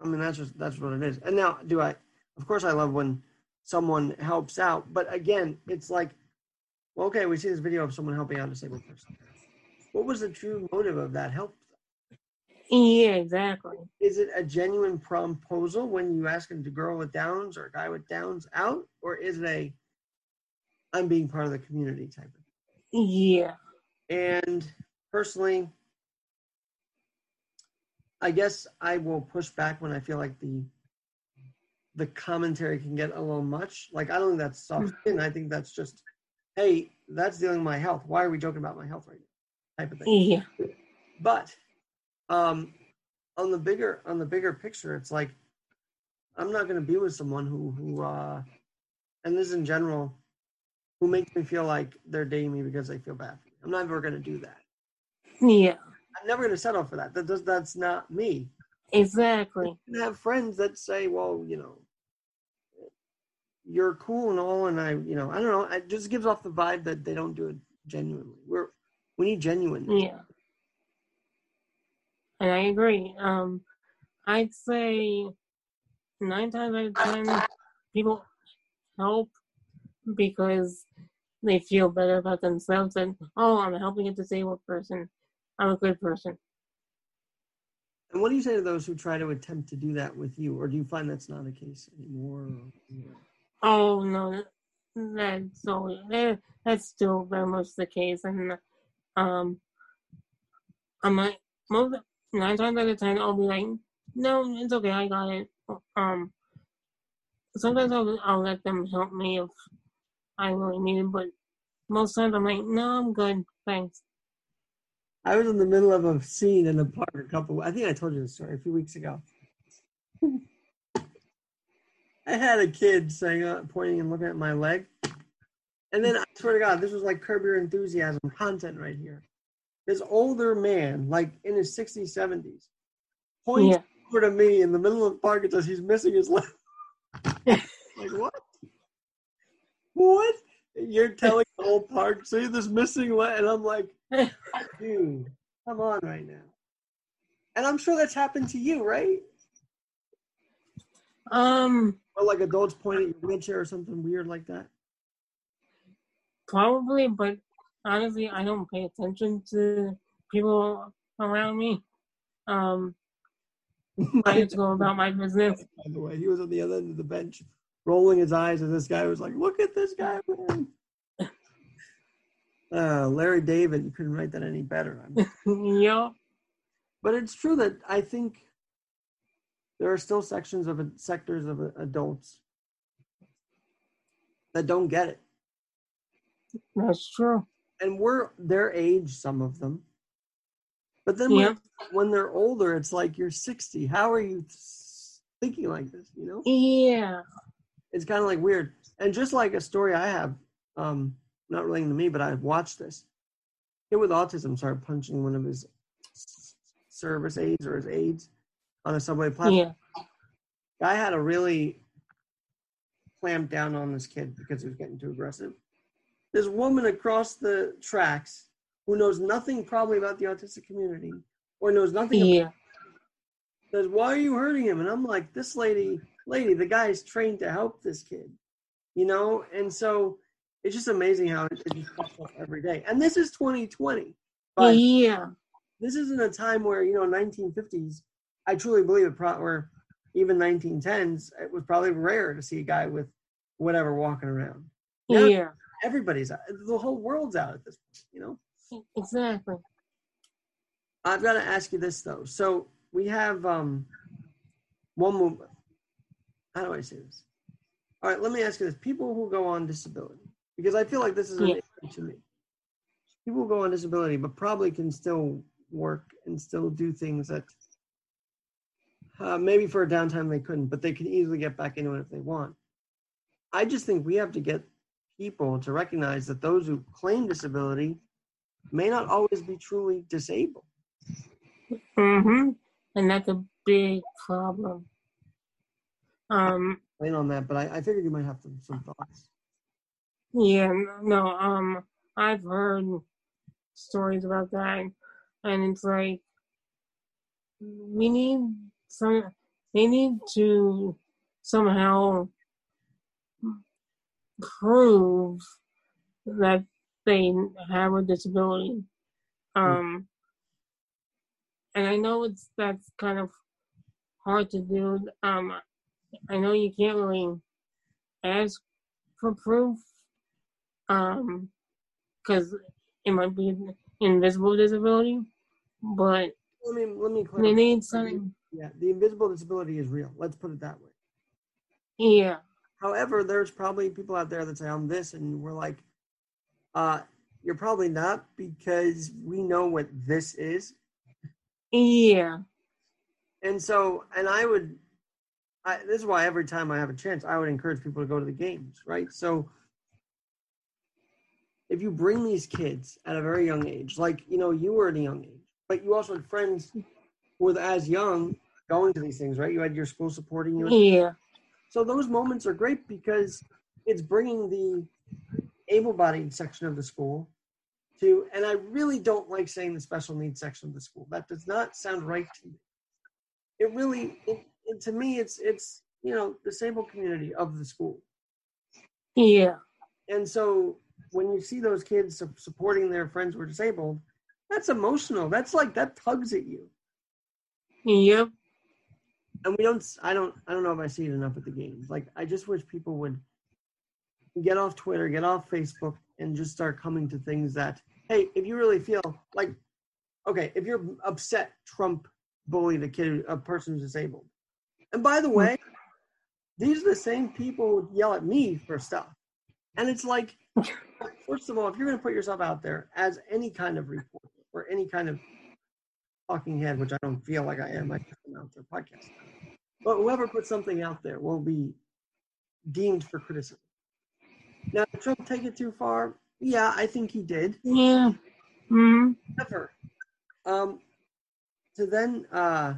I mean, that's just that's what it is. And now, do I? Of course, I love when someone helps out. But again, it's like, well, okay, we see this video of someone helping out a disabled person. What was the true motive of that help? Yeah, exactly. Is it a genuine proposal when you ask a girl with Downs or a guy with Downs out, or is it a I'm being part of the community type of? Thing? Yeah, And personally, I guess I will push back when I feel like the the commentary can get a little much. Like I don't think that's soft mm-hmm. skin. I think that's just, hey, that's dealing with my health. Why are we joking about my health right now? Type of thing. yeah, But um, on the bigger on the bigger picture, it's like I'm not going to be with someone who who uh, and this in general, who makes me feel like they're dating me because they feel bad for me. I'm never going to do that. yeah, I'm never going to settle for that. That does that's not me. exactly. I have friends that say, well, you know, you're cool and all, and I, you know, I don't know. It just gives off the vibe that they don't do it genuinely. We're we need genuine. Yeah. And I agree. Um, I'd say nine times out of ten, people help because they feel better about themselves and, oh, I'm helping a disabled person. I'm a good person. And what do you say to those who try to attempt to do that with you, or do you find that's not a case anymore? Oh, no, that's so, eh, that's still very much the case. And, um, I'm like, most, nine times out of ten, I'll be like, no, it's okay, I got it. Um, sometimes I'll, I'll let them help me if I really need it, but most times I'm like, no, I'm good, thanks. I was in the middle of a scene in the park a couple. I think I told you the story a few weeks ago. [laughs] I had a kid saying, uh, pointing and looking at my leg, and then I swear to God, this was like Curb Your Enthusiasm content right here. This older man, like in his sixties, seventies, points Yeah, over to me in the middle of the park and says he's missing his leg. [laughs] like what? What? You're telling the whole park, see this missing leg, and I'm like, [laughs] dude, come on right now. And I'm sure that's happened to you, right? um, Or like adults point at your wheelchair or something weird like that. probably, but honestly, I don't pay attention to people around me. Um, I just go about my business. [laughs] By the way, he was on the other end of the bench, rolling his eyes, and this guy was like, "Look at this guy, man." [laughs] Uh, Larry David, you couldn't write that any better. I'm- [laughs] But it's true that I think there are still sections of sectors of adults that don't get it, That's true. And we're their age, some of them. But then when, when they're older, it's like you're 60. How are you thinking like this? You know, Yeah. it's kind of like weird. And just like a story I have, um, not relating to me, but I've watched this. Kid with autism started punching one of his service aides or his aides on a subway platform. Yeah. Guy had to really clamp down on this kid because he was getting too aggressive. This woman across the tracks who knows nothing probably about the autistic community or knows nothing about says, "Why are you hurting him?" And I'm like, "This lady, lady, the guy is trained to help this kid, you know." And so it's just amazing how it, it just pops up every day. And this is 2020, but Yeah. this isn't a time where you know 1950s. I truly believe it. Pro- or even 1910s, it was probably rare to see a guy with whatever walking around. Now Yeah. Everybody's out. The whole world's out at this point, you know. Exactly. I've got to ask you this though. So we have um one movement. How do I say this? All right, let me ask you this: people who go on disability, because I feel like this is an Yeah. issue to me. People who go on disability, but probably can still work and still do things that uh, maybe for a downtime they couldn't, but they can easily get back into it if they want. I just think we have to get people to recognize that those who claim disability may not always be truly disabled. Mm-hmm. And that's a big problem. Um, Explain on that, but I, I figured you might have some, some thoughts. yeah, no, um, I've heard stories about that, and it's like we need some. They need to somehow prove that they have a disability. Um, and I know it's that's kind of hard to do. Um, I know you can't really ask for proof, um, because it might be an invisible disability, but Let me let me they need something. Yeah, the invisible disability is real. Let's put it that way. Yeah, However, there's probably people out there that say I'm this, and we're like, uh, you're probably not because we know what this is, yeah, and so and I would. I, this is why every time I have a chance, I would encourage people to go to the games, right? So, if you bring these kids at a very young age, like you know, you were at a young age, but you also had friends who were as young going to these things, right? You had your school supporting you. yeah, So those moments are great because it's bringing the able-bodied section of the school to, and I really don't like saying the special needs section of the school. That does not sound right to me. It really, it, it, to me, it's it's you know disabled community of the school, yeah, and so when you see those kids supporting their friends who are disabled, that's emotional. That's like that tugs at you. yep, and we don't i don't i don't know if i see it enough at the games. Like i just wish people would get off twitter get off facebook and just start coming to things that hey if you really feel like okay if you're upset trump bullied a kid a person who's disabled. And by the way these are the same people who yell at me for stuff. And it's like first of all if you're going to put yourself out there as any kind of reporter or any kind of talking head which i don't feel like i am i just am out there podcast but whoever puts something out there will be deemed for criticism. Now, did Trump take it too far? Yeah, I think he did. yeah, mm-hmm. However, um, to then uh,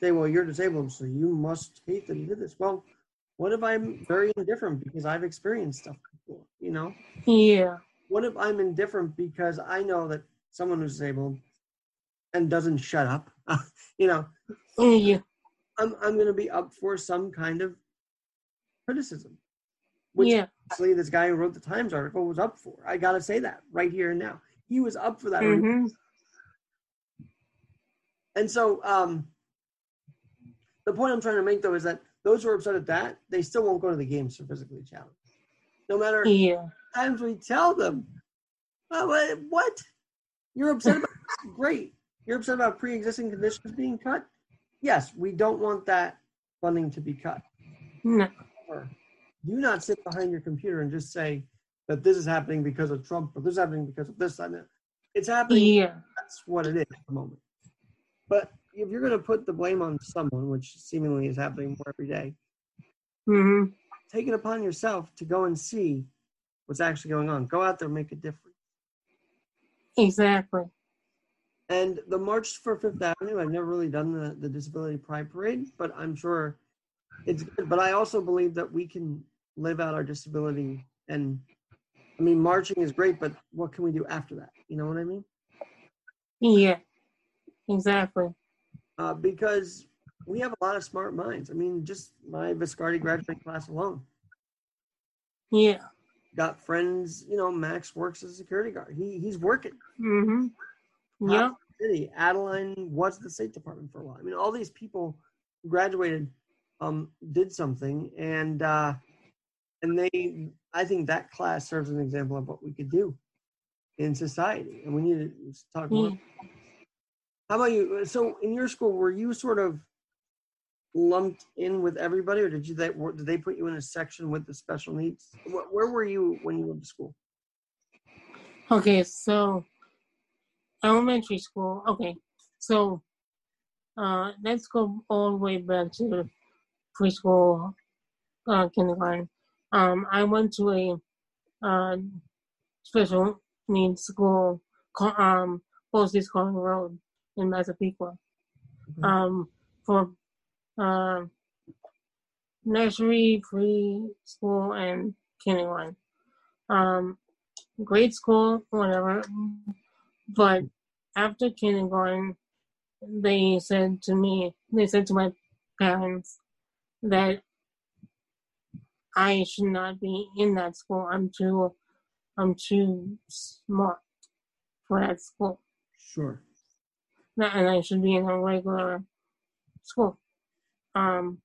say, well, you're disabled, so you must hate that he did this. Well, what if I'm very indifferent because I've experienced stuff before? You know, yeah, what if I'm indifferent because I know that someone who's disabled and doesn't shut up, [laughs] you know, yeah, I'm I'm going to be up for some kind of criticism, which yeah, actually this guy who wrote the Times article was up for. I got to say that right here and now. He was up for that. mm-hmm. And so um, the point I'm trying to make though is that those who are upset at that, they still won't go to the games for physically challenged. No matter yeah, times we tell them, oh, what? You're upset about great. You're upset about pre-existing conditions being cut? Yes, we don't want that funding to be cut. no, However, Do not sit behind your computer and just say that this is happening because of Trump or this is happening because of this. And that. It's happening. yeah, That's what it is at the moment. But if you're going to put the blame on someone, which seemingly is happening more every day, mm-hmm. take it upon yourself to go and see what's actually going on. Go out there, make a difference. Exactly. And the March for Fifth Avenue, I've never really done the, the Disability Pride Parade, but I'm sure it's good. But I also believe that we can live out our disability. And I mean, marching is great, but what can we do after that? You know what I mean? Yeah. Exactly. Uh, because we have a lot of smart minds. I mean, just my Viscardi graduating class alone. Yeah. Got friends, you know, Max works as a security guard. He he's working. Mhm. Yep. City. Adeline was the State Department for a while. I mean, all these people graduated um, did something, and uh, and they. I think that class serves an example of what we could do in society, and we need to talk more. Yeah. How about you? So, in your school, were you sort of lumped in with everybody, or did you they were- did they put you in a section with the special needs? Where were you when you went to school? Okay, so elementary school. Okay, so uh, let's go all the way back to preschool, uh, kindergarten. Um, I went to a uh, special needs school, um, Postage Calling Road in Massapequa, Mhm. um, for uh, nursery, preschool, and kindergarten. Um, great school, whatever. But after kindergarten, they said to me, they said to my parents that I should not be in that school. I'm too, I'm too smart for that school, Sure. And I should be in a regular school. Um,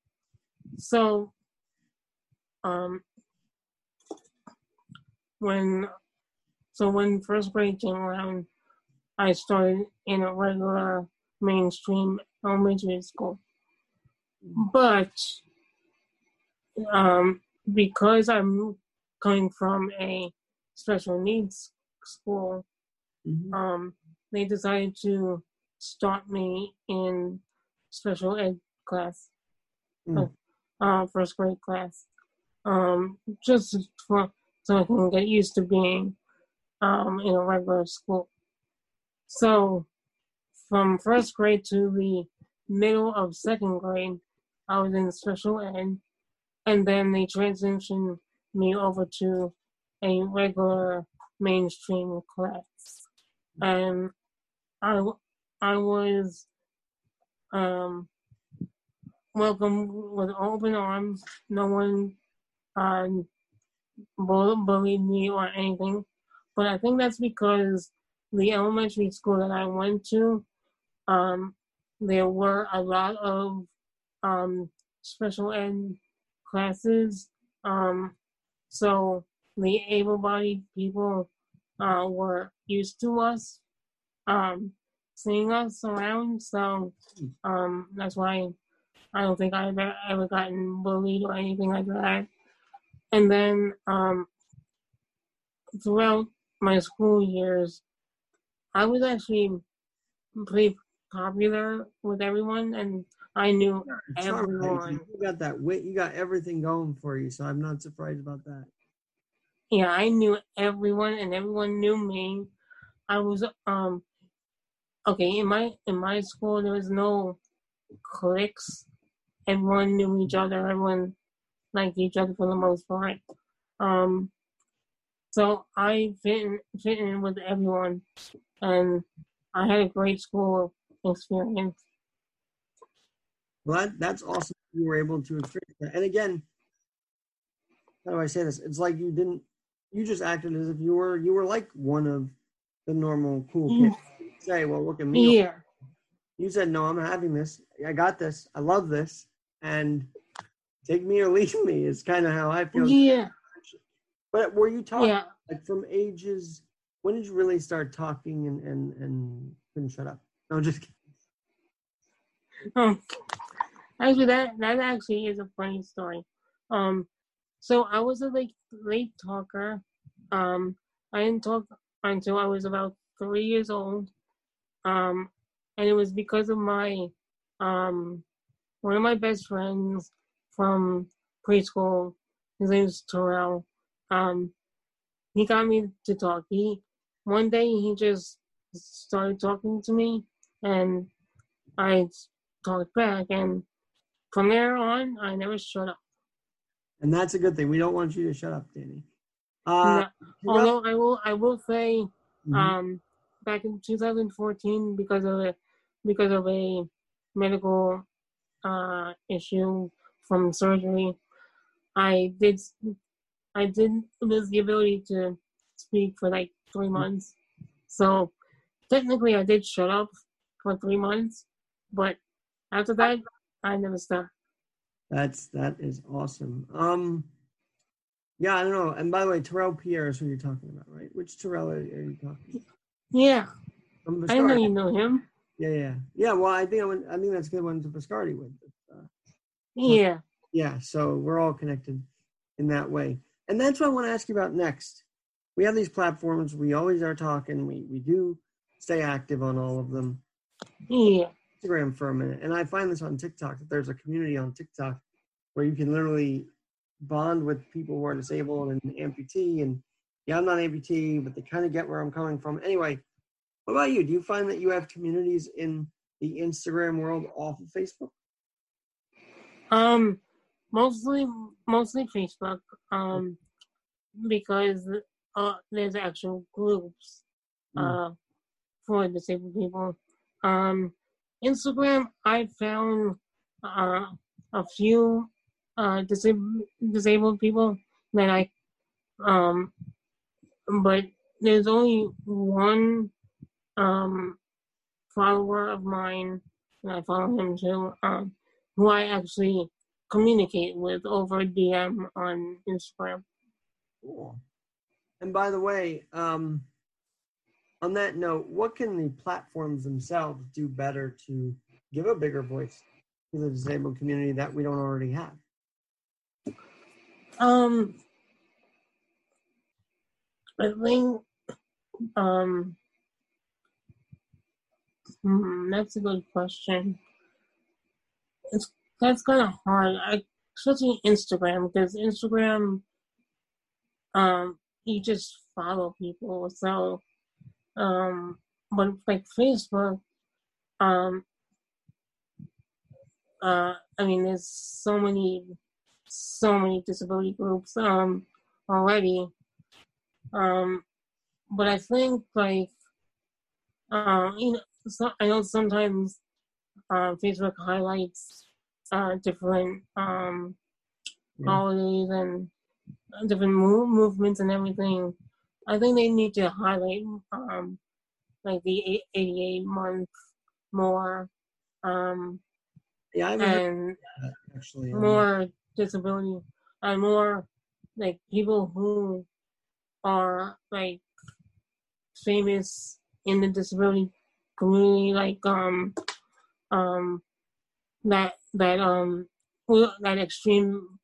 so, um, when so when first grade came around, I started in a regular mainstream elementary school. But um, because I'm coming from a special needs school, Mhm. um, they decided to start me in special ed class, Mm. uh, first grade class, um, just for so I can get used to being um, in a regular school. So, from first grade to the middle of second grade, I was in special ed, and then they transitioned me over to a regular mainstream class, and I I was um, welcomed with open arms. No one bull- bullied me or anything, but I think that's because the elementary school that I went to, um, there were a lot of um, special ed classes. Um, so the able-bodied people uh, were used to us um, seeing us around. So um, that's why I don't think I've ever, ever gotten bullied or anything like that. And then um, throughout my school years, I was actually pretty popular with everyone, and I knew It's all right. everyone. You got that wit. You got everything going for you, so I'm not surprised about that. yeah, I knew everyone and everyone knew me. I was um okay, in my in my school there was no cliques. Everyone knew each other, everyone liked each other for the most part. Um so I fit in, fit in with everyone and I had a great school experience. Well, that, that's awesome. You were able to experience that. And again, how do I say this? It's like you didn't. You just acted as if you were you were like one of the normal cool Mm. kids. You say, well, look at me. Yeah. You said, no, I'm having this. I got this. I love this. And take me or leave me is kind of how I feel. Yeah. But were you talking Yeah. like from ages? When did you really start talking and and and couldn't shut up? No, just kidding. Um, actually, that that actually is a funny story. Um, so I was a late late talker. Um, I didn't talk until I was about three years old. Um, and it was because of my um one of my best friends from preschool His name is Terrell. Um, he got me to talk. He one day he just started talking to me, and I talked back, and from there on, I never shut up. And that's a good thing. We don't want you to shut up, Danny. Uh, No- although I will, I will say, Mhm. um, back in 2014, because of a because of a medical uh, issue from surgery, I did I did lose the ability to speak for like three months. So technically, I did shut up for three months, but after that, I never stopped. That's that is awesome. Um, yeah, I don't know. And by the way, Terrell Pierre is who you're talking about, right? Which Terrell are, are you talking about? Yeah, I know you know him. Yeah, yeah, yeah. Well, I think I, went, I think that's a good one to Biscardi with. Uh, Yeah. yeah, so we're all connected in that way, and that's what I want to ask you about next. We have these platforms. We always are talking. We we do stay active on all of them. Yeah. Instagram for a minute, and I find this on TikTok that there's a community on TikTok where you can literally bond with people who are disabled and amputee. And yeah, I'm not amputee, but they kind of get where I'm coming from. Anyway, what about you? Do you find that you have communities in the Instagram world off of Facebook? Um, mostly, mostly Facebook. Um, because uh, there's actual groups uh for disabled people. Um, Instagram, I found uh a few uh disabled disabled people that I um, but there's only one um follower of mine, and I follow him too. Um, who I actually communicate with over DM on Instagram. Cool. And by the way, um, on that note, what can the platforms themselves do better to give a bigger voice to the disabled community that we don't already have? Um, I think, um, hmm, that's a good question. It's that's kind of hard. I especially Instagram because Instagram, um, you just follow people. So, um, but like Facebook, um, uh, I mean, there's so many, so many disability groups, um, already. Um, but I think like, um, you know, so, I know sometimes, uh, Facebook highlights, uh, different, um, Yeah. holidays and different move, movements and everything. I think they need to highlight, um, like the 88 month more, um, Yeah, I haven't and actually. um, more disability and more like people who are like famous in the disability community like um um that that um that extreme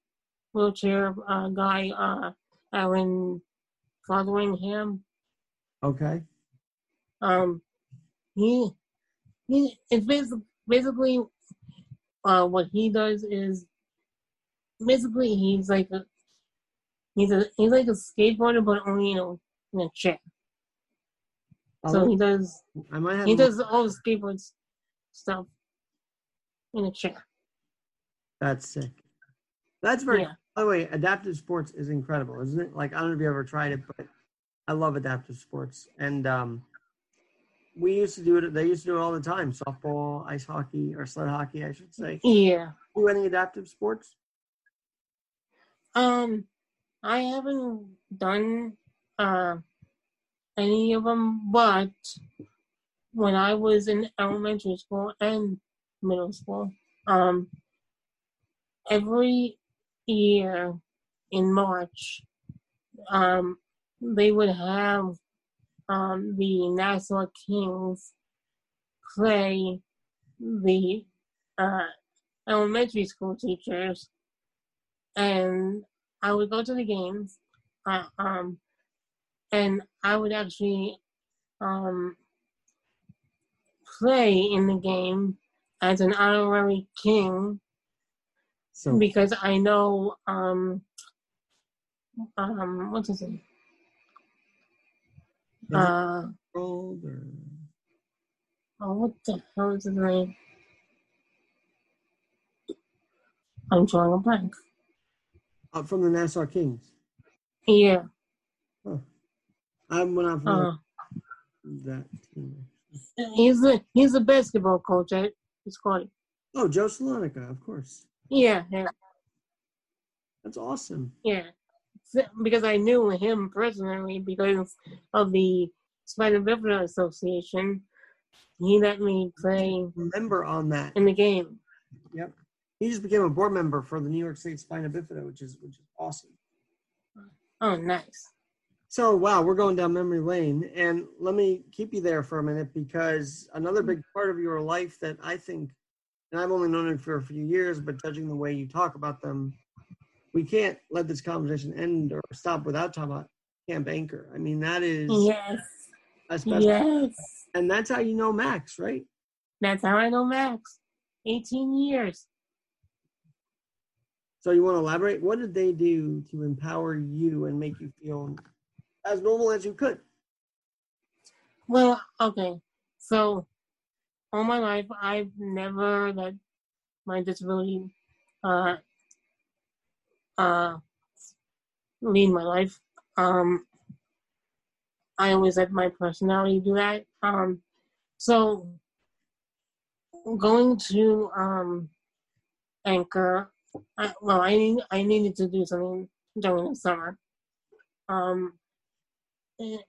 wheelchair uh, guy uh Aaron Fotheringham Okay. um he he it's basically basically uh what he does is basically he's like a he's a he's like a skateboarder but only in a in a chair. So he does I might have. he does all the skateboard stuff in a chair. That's sick. That's very. Yeah. By the way, adaptive sports is incredible, isn't it? Like I don't know if you ever tried it, but I love adaptive sports, and um, we used to do it. They used to do it all the time: softball, ice hockey, or sled hockey, I should say. Yeah. Do any adaptive sports? Um I haven't done uh any of them but when I was in elementary school and middle school, um, every year in March, um, they would have um, the Nassau Kings play the uh, elementary school teachers, and I would go to the games, uh, um, and I would actually um, play in the game as an honorary king So because I know um, um, what's his name? It Uh, or- oh, what the hell is his name? I'm drawing a blank. uh, from the Nassau Kings. Yeah. I'm not familiar Uh, that team. he's a he's a basketball coach at Scotty. Oh, Joe Salonica, of course. Yeah, yeah, That's awesome. yeah. Because I knew him personally because of the Spina Bifida Association. He let me play Member on that. in the game. Yep. He just became a board member for the New York State Spina Bifida, which is which is awesome. Oh, nice. So wow, we're going down memory lane, and let me keep you there for a minute because another big part of your life that I think, and I've only known him for a few years, but judging the way you talk about them, we can't let this conversation end or stop without talking about Camp Anchor. I mean, that is Yes, a special, yes. and that's how you know Max, right? That's how I know Max. 18 years. So you want to elaborate? What did they do to empower you and make you feel as normal as you could? Well, okay. So, all my life, I've never let my disability uh, uh, lead my life. Um, I always let my personality do that. Um, so, going to um, Anchor, I, well, I I needed to do something during the summer. Um,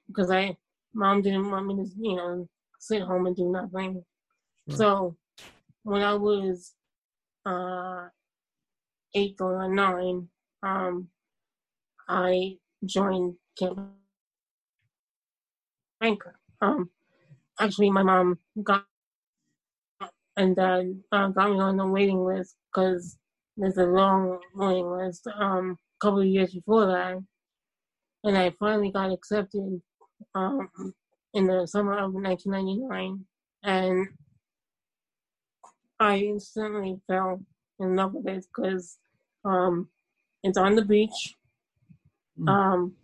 because I mom didn't want me to, you know, sit home and do nothing. Sure. So when I was uh eight on nine, um I joined Camp Anchor. Um actually my mom got and dad uh, got me on the waiting list because there's a long waiting list. Um a couple of years before that. And I finally got accepted um in the summer of 1999, and I instantly fell in love with it because um, it's on the beach. Mm. Um,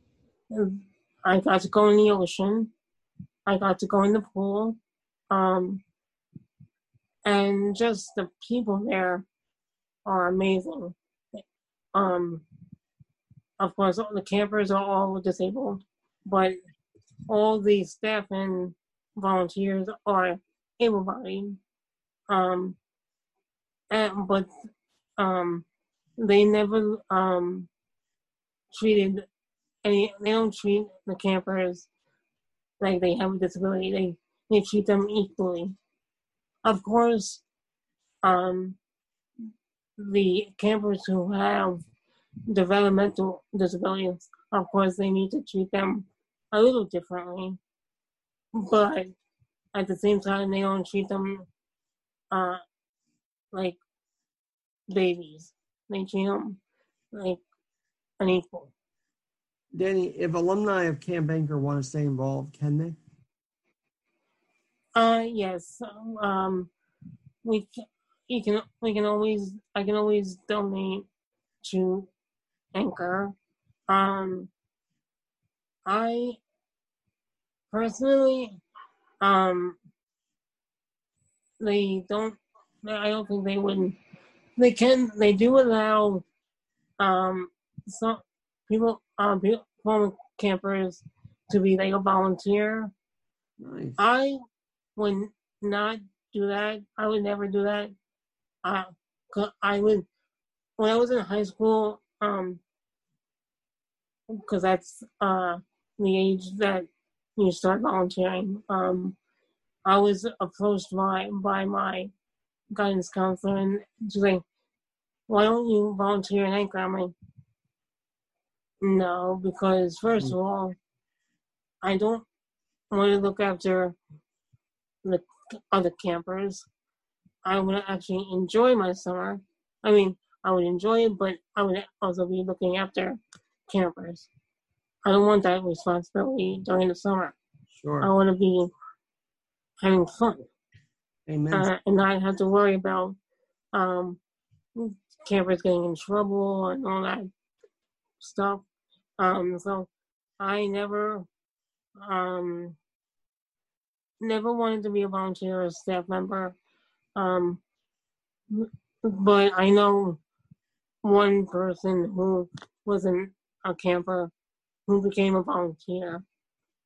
I got to go in the ocean. I got to go in the pool, um, and just the people there are amazing. Um, of course, all the campers are all disabled, but all the staff and volunteers are able-bodied. Um, and, but um, they never um, treated any. They don't treat the campers like they have a disability. They they treat them equally. Of course, um, the campers who have developmental disabilities, of course, they need to treat them a little differently, but at the same time, they don't treat them uh, like babies. They treat them like an equal. Danny, if alumni of Camp Anchor want to stay involved, can they? Uh, yes. Um, we can, you can we can always I can always donate to Anchor. Um, I personally, um, they don't. I don't think they wouldn't. They can. They do allow, um, some people, um, people, former campers to be like a volunteer. Nice. I would not do that. I would never do that. Uh, I would when I was in high school. Um, because that's uh the age that you start volunteering. Um, I was approached by by my guidance counselor and she's like, "Why don't you volunteer in Anchor?" I'm like, "No, because first of hmm. all, I don't want to look after the other campers. I would actually enjoy my summer. I mean, I would enjoy it, but I would also be looking after campers. I don't want that responsibility during the summer. Sure. I want to be having fun Amen. uh, and not have to worry about um, campers getting in trouble and all that stuff. Um, so I never, um, never wanted to be a volunteer or staff member. Um, but I know one person who wasn't a camper who became a volunteer.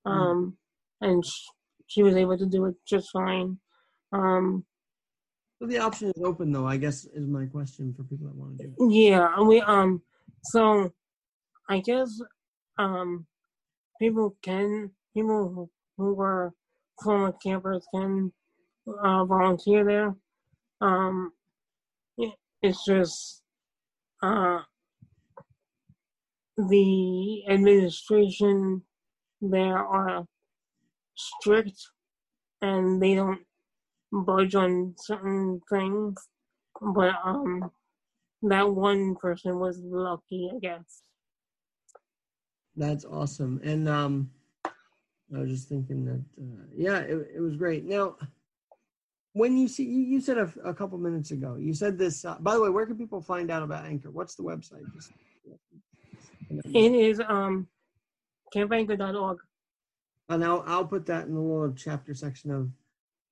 Um, and sh- she was able to do it just fine. Um, So the option is open, though. I guess is my question for people that want to do it. Yeah, we um so I guess um people can people who, are former campers can uh, volunteer there. Um it's just uh the administration there are strict and they don't budge on certain things. But um that one person was lucky, I guess. That's awesome. And um, I was just thinking that, uh, yeah, it, it was great. Now, when you see, you, you said a, a couple minutes ago, you said this. Uh, by the way, where can people find out about Anchor? What's the website? Just, It is um campanchor.org. and I'll, I'll put that in the little chapter section of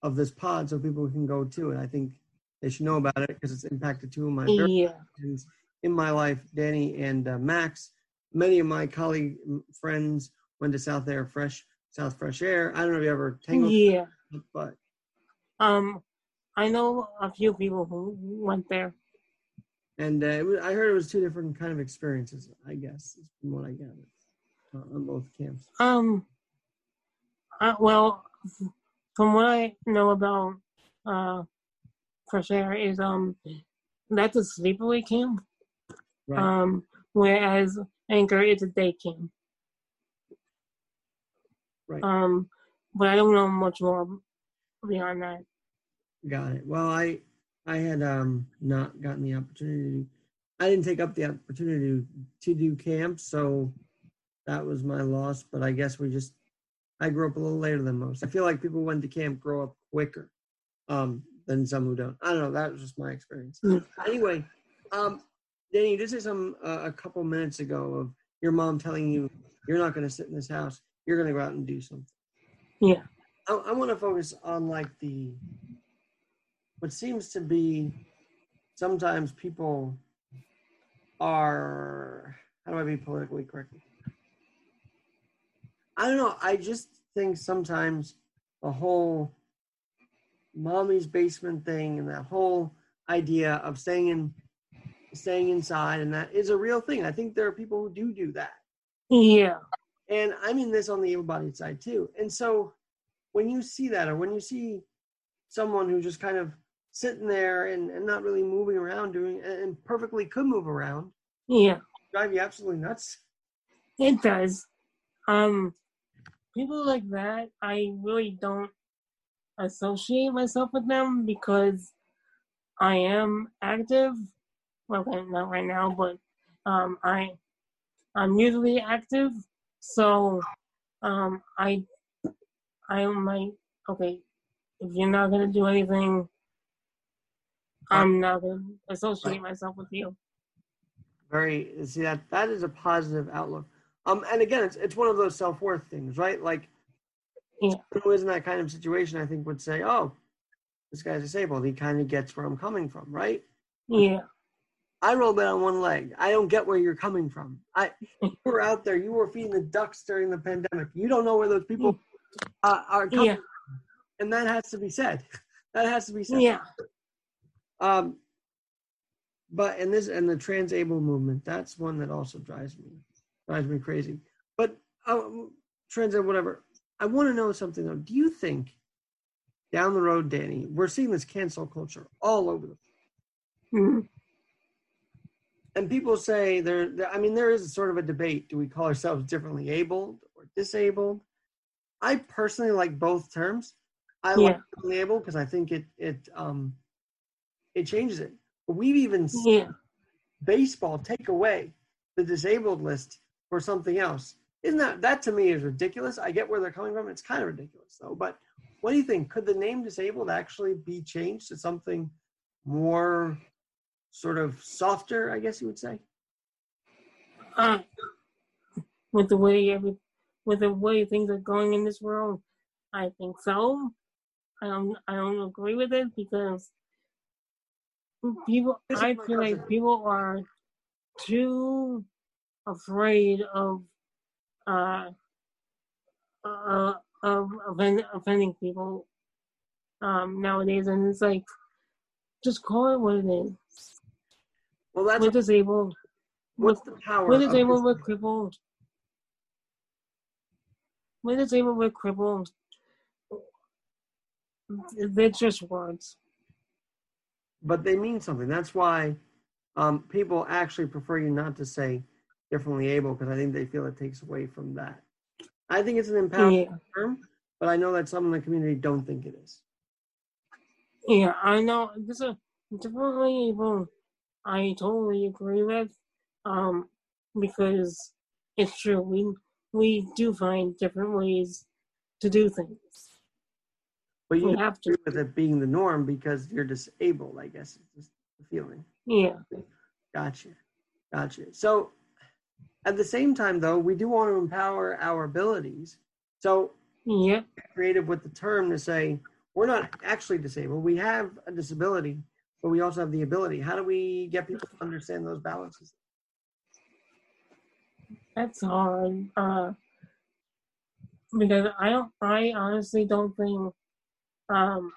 of this pod so people can go to it. I think they should know about it because it's impacted two of my Yeah. friends in my life, Danny and uh, Max. Many of my colleague friends went to South Air Fresh, South Fresh Air. I don't know if you ever tangled, Yeah. but Um I know a few people who went there. and uh, it was, I heard it was two different kind of experiences. I guess is from what I gathered uh, on both camps. Um uh, well from what I know about uh Fresh Air is um that's a sleepaway camp. Right. Um whereas Anchor is a day camp. Right. Um but I don't know much more beyond that. Got it. Well, I I had um not gotten the opportunity. I didn't take up the opportunity to do camp, so that was my loss. But I guess we just I grew up a little later than most. I feel like people who went to camp grow up quicker um than some who don't. I don't know. That was just my experience. Mm. Anyway, um, Danny, you did say some uh, a couple minutes ago of your mom telling you you're not going to sit in this house. You're going to go out and do something. Yeah. I, I want to focus on like the what seems to be sometimes people are how do I be politically correct? I don't know. I just think sometimes the whole mommy's basement thing and that whole idea of staying in staying inside and that is a real thing. I think there are people who do do that. Yeah. And I mean this on the able-bodied side too. And so when you see that, or when you see someone who's just kind of sitting there and, and not really moving around, doing and perfectly could move around, Yeah. drive you absolutely nuts. It does. Um, people like that, I really don't associate myself with them because I am active. Well, not right now, but um, I I'm usually active, so um, I I might okay. If you're not gonna do anything, I'm not gonna associate myself with you. Very see that that is a positive outlook. Um, and again, it's it's one of those self worth things, right? Like, Yeah. who is in that kind of situation, I think would say, "Oh, this guy's disabled. He kind of gets where I'm coming from, right?" Yeah, I roll bed on one leg. I don't get where you're coming from. I [laughs] you were out there. You were feeding the ducks during the pandemic. You don't know where those people uh, are coming, yeah, from. and that has to be said. [laughs] That has to be said. yeah. Um, but and this and the trans-able movement, that's one that also drives me drives me crazy. But uh, and whatever. I want to know something though. Do you think down the road, Danny, we're seeing this cancel culture all over the Mhm. and people say there, i mean there is a sort of a debate do we call ourselves differently abled or disabled i personally like both terms i like Yeah. differently able because i think it it um it changes it but we've even seen Yeah, baseball take away the disabled list for something else. Isn't that that to me is ridiculous. I get where they're coming from. It's kind of ridiculous though. But what do you think? Could the name disabled actually be changed to something more sort of softer i guess you would say? Uh, with the way every with the way things are going in this world, I think so. I don't I don't agree with it because people I feel like people are too afraid of uh uh of offend, offending people um nowadays and it's like just call it what it is. Well, that's We're disabled. what's the power. We're disabled, we're crippled. We're disabled, we're crippled. They're just words. but they mean something. That's why um, people actually prefer you not to say differently able because I think they feel it takes away from that. I think it's an empowering Yeah. term, but I know that some in the community don't think it is. Yeah, I know. This is differently able. I totally agree with, um, because it's true. We we do find different ways to do things. But you have to. with it being the norm because you're disabled. I guess is just the feeling. Yeah, Gotcha, gotcha. So at the same time, though, we do want to empower our abilities. So yeah, creative with the term to say we're not actually disabled. We have a disability, but we also have the ability. How do we get people to understand those balances? that's hard. Uh, because I don't. I honestly don't think um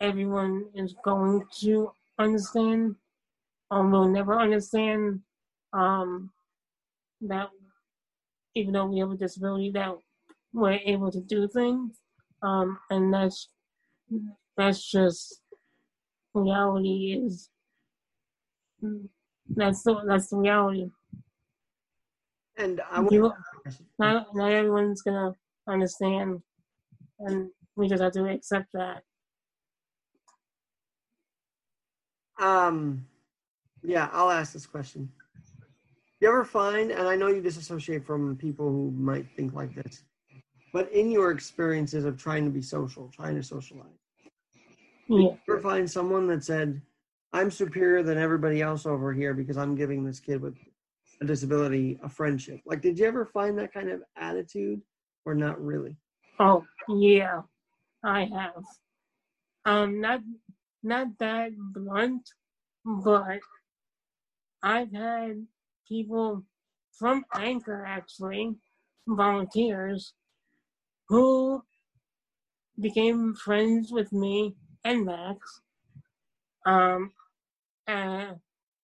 everyone is going to understand, or will never understand, um, that even though we have a disability, that we're able to do things, um, and that's that's just reality is that's the that's the reality. And I want not not everyone's gonna understand, and we just have to accept that. um, yeah, I'll ask this question. You ever find, and I know you disassociate from people who might think like this, but in your experiences of trying to be social, trying to socialize, Yeah, you ever find someone that said, I'm superior than everybody else over here because I'm giving this kid with a disability a friendship? Like, did you ever find that kind of attitude or not really? Oh yeah, I have. Um, not not that blunt, but I've had people from Anchor actually, volunteers, who became friends with me and Max. Um,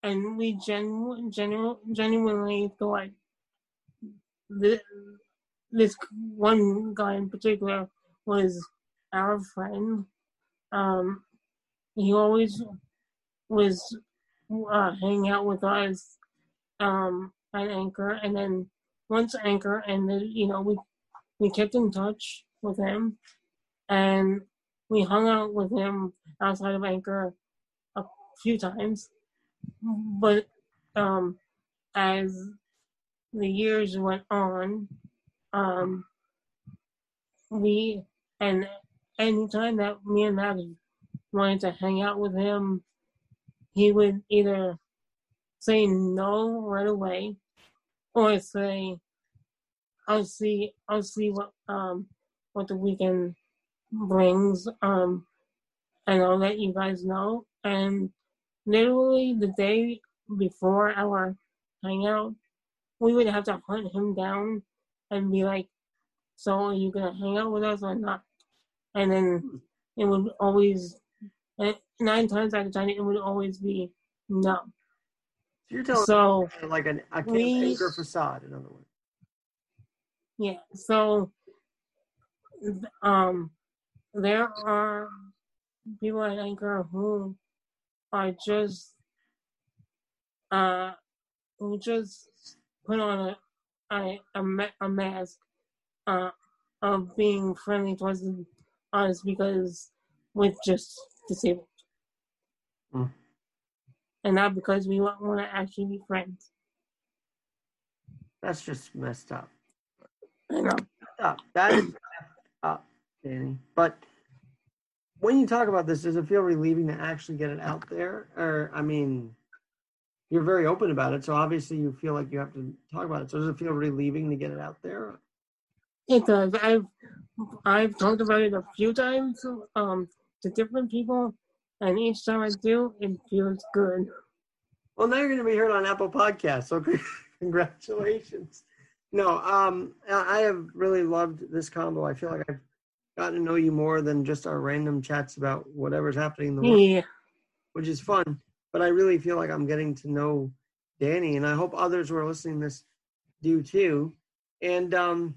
and we genu- genu- genuinely thought this, this one guy in particular was our friend. Um, he always was uh, hanging out with us um, at Anchor, and then once Anchor, and then you know we we kept in touch with him, and we hung out with him outside of Anchor a few times, but um, as the years went on, um, we and anytime that me and Max wanted to hang out with him, he would either say no right away or say I'll see I'll see what um what the weekend brings um and I'll let you guys know. And literally the day before our hangout we would have to hunt him down and be like so are you gonna hang out with us or not? And then it would always nine times out of ten it would always be no So you're telling so me like an, a we- anchor facade, in other words. Yeah. So, um, there are people at Anchor who are just, uh, who just put on a a, a, ma- a mask, uh, of being friendly towards us because we're just disabled. Hmm. And not because we want, want to actually be friends. That's just messed up. I know. Up. That is messed up, Danny. But when you talk about this, does it feel relieving to actually get it out there? Or, I mean, you're very open about it. So obviously you feel like you have to talk about it. So does it feel relieving to get it out there? It does. I've I've talked about it a few times um, to different people, and each time I do, it feels good. Well, now you're going to be heard on Apple Podcasts. So [laughs] congratulations. No, um, I have really loved this combo. I feel like I've gotten to know you more than just our random chats about whatever's happening in the world, Yeah. which is fun. But I really feel like I'm getting to know Danny, and I hope others who are listening to this do too. And um,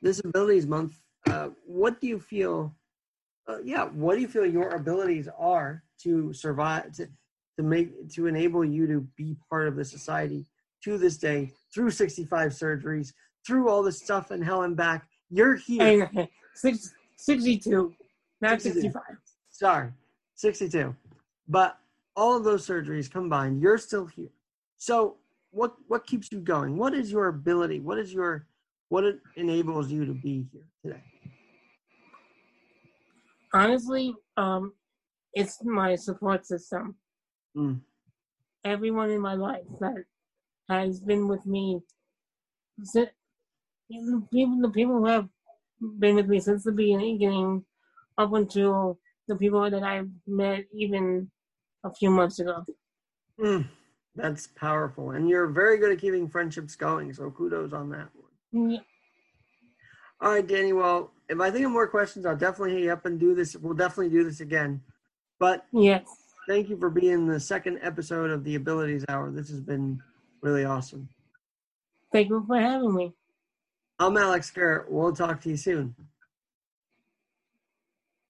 this abilities month, uh, what do you feel? Uh, yeah, what do you feel your abilities are to survive, to, to make, to enable you to be part of the society to this day through 65 surgeries, through all the stuff and hell and back? You're here. And six, 62, not 62. 65. Sorry, 62. But all of those surgeries combined, you're still here. So what what keeps you going? What is your ability? What is your what enables you to be here today? Honestly, um, it's my support system. Mm. Everyone in my life that has been with me, si- the people, the people who have been with me since the beginning, up until the people that I met even a few months ago. Mm. That's powerful. And you're very good at keeping friendships going. So kudos on that one. Yeah. All right, Danny. Well, if I think of more questions, I'll definitely hit you up and do this. We'll definitely do this again. But Yes. thank you for being the second episode of the Abilities Hour. This has been really awesome. Thank you for having me. I'm Alex Garrett. We'll talk to you soon.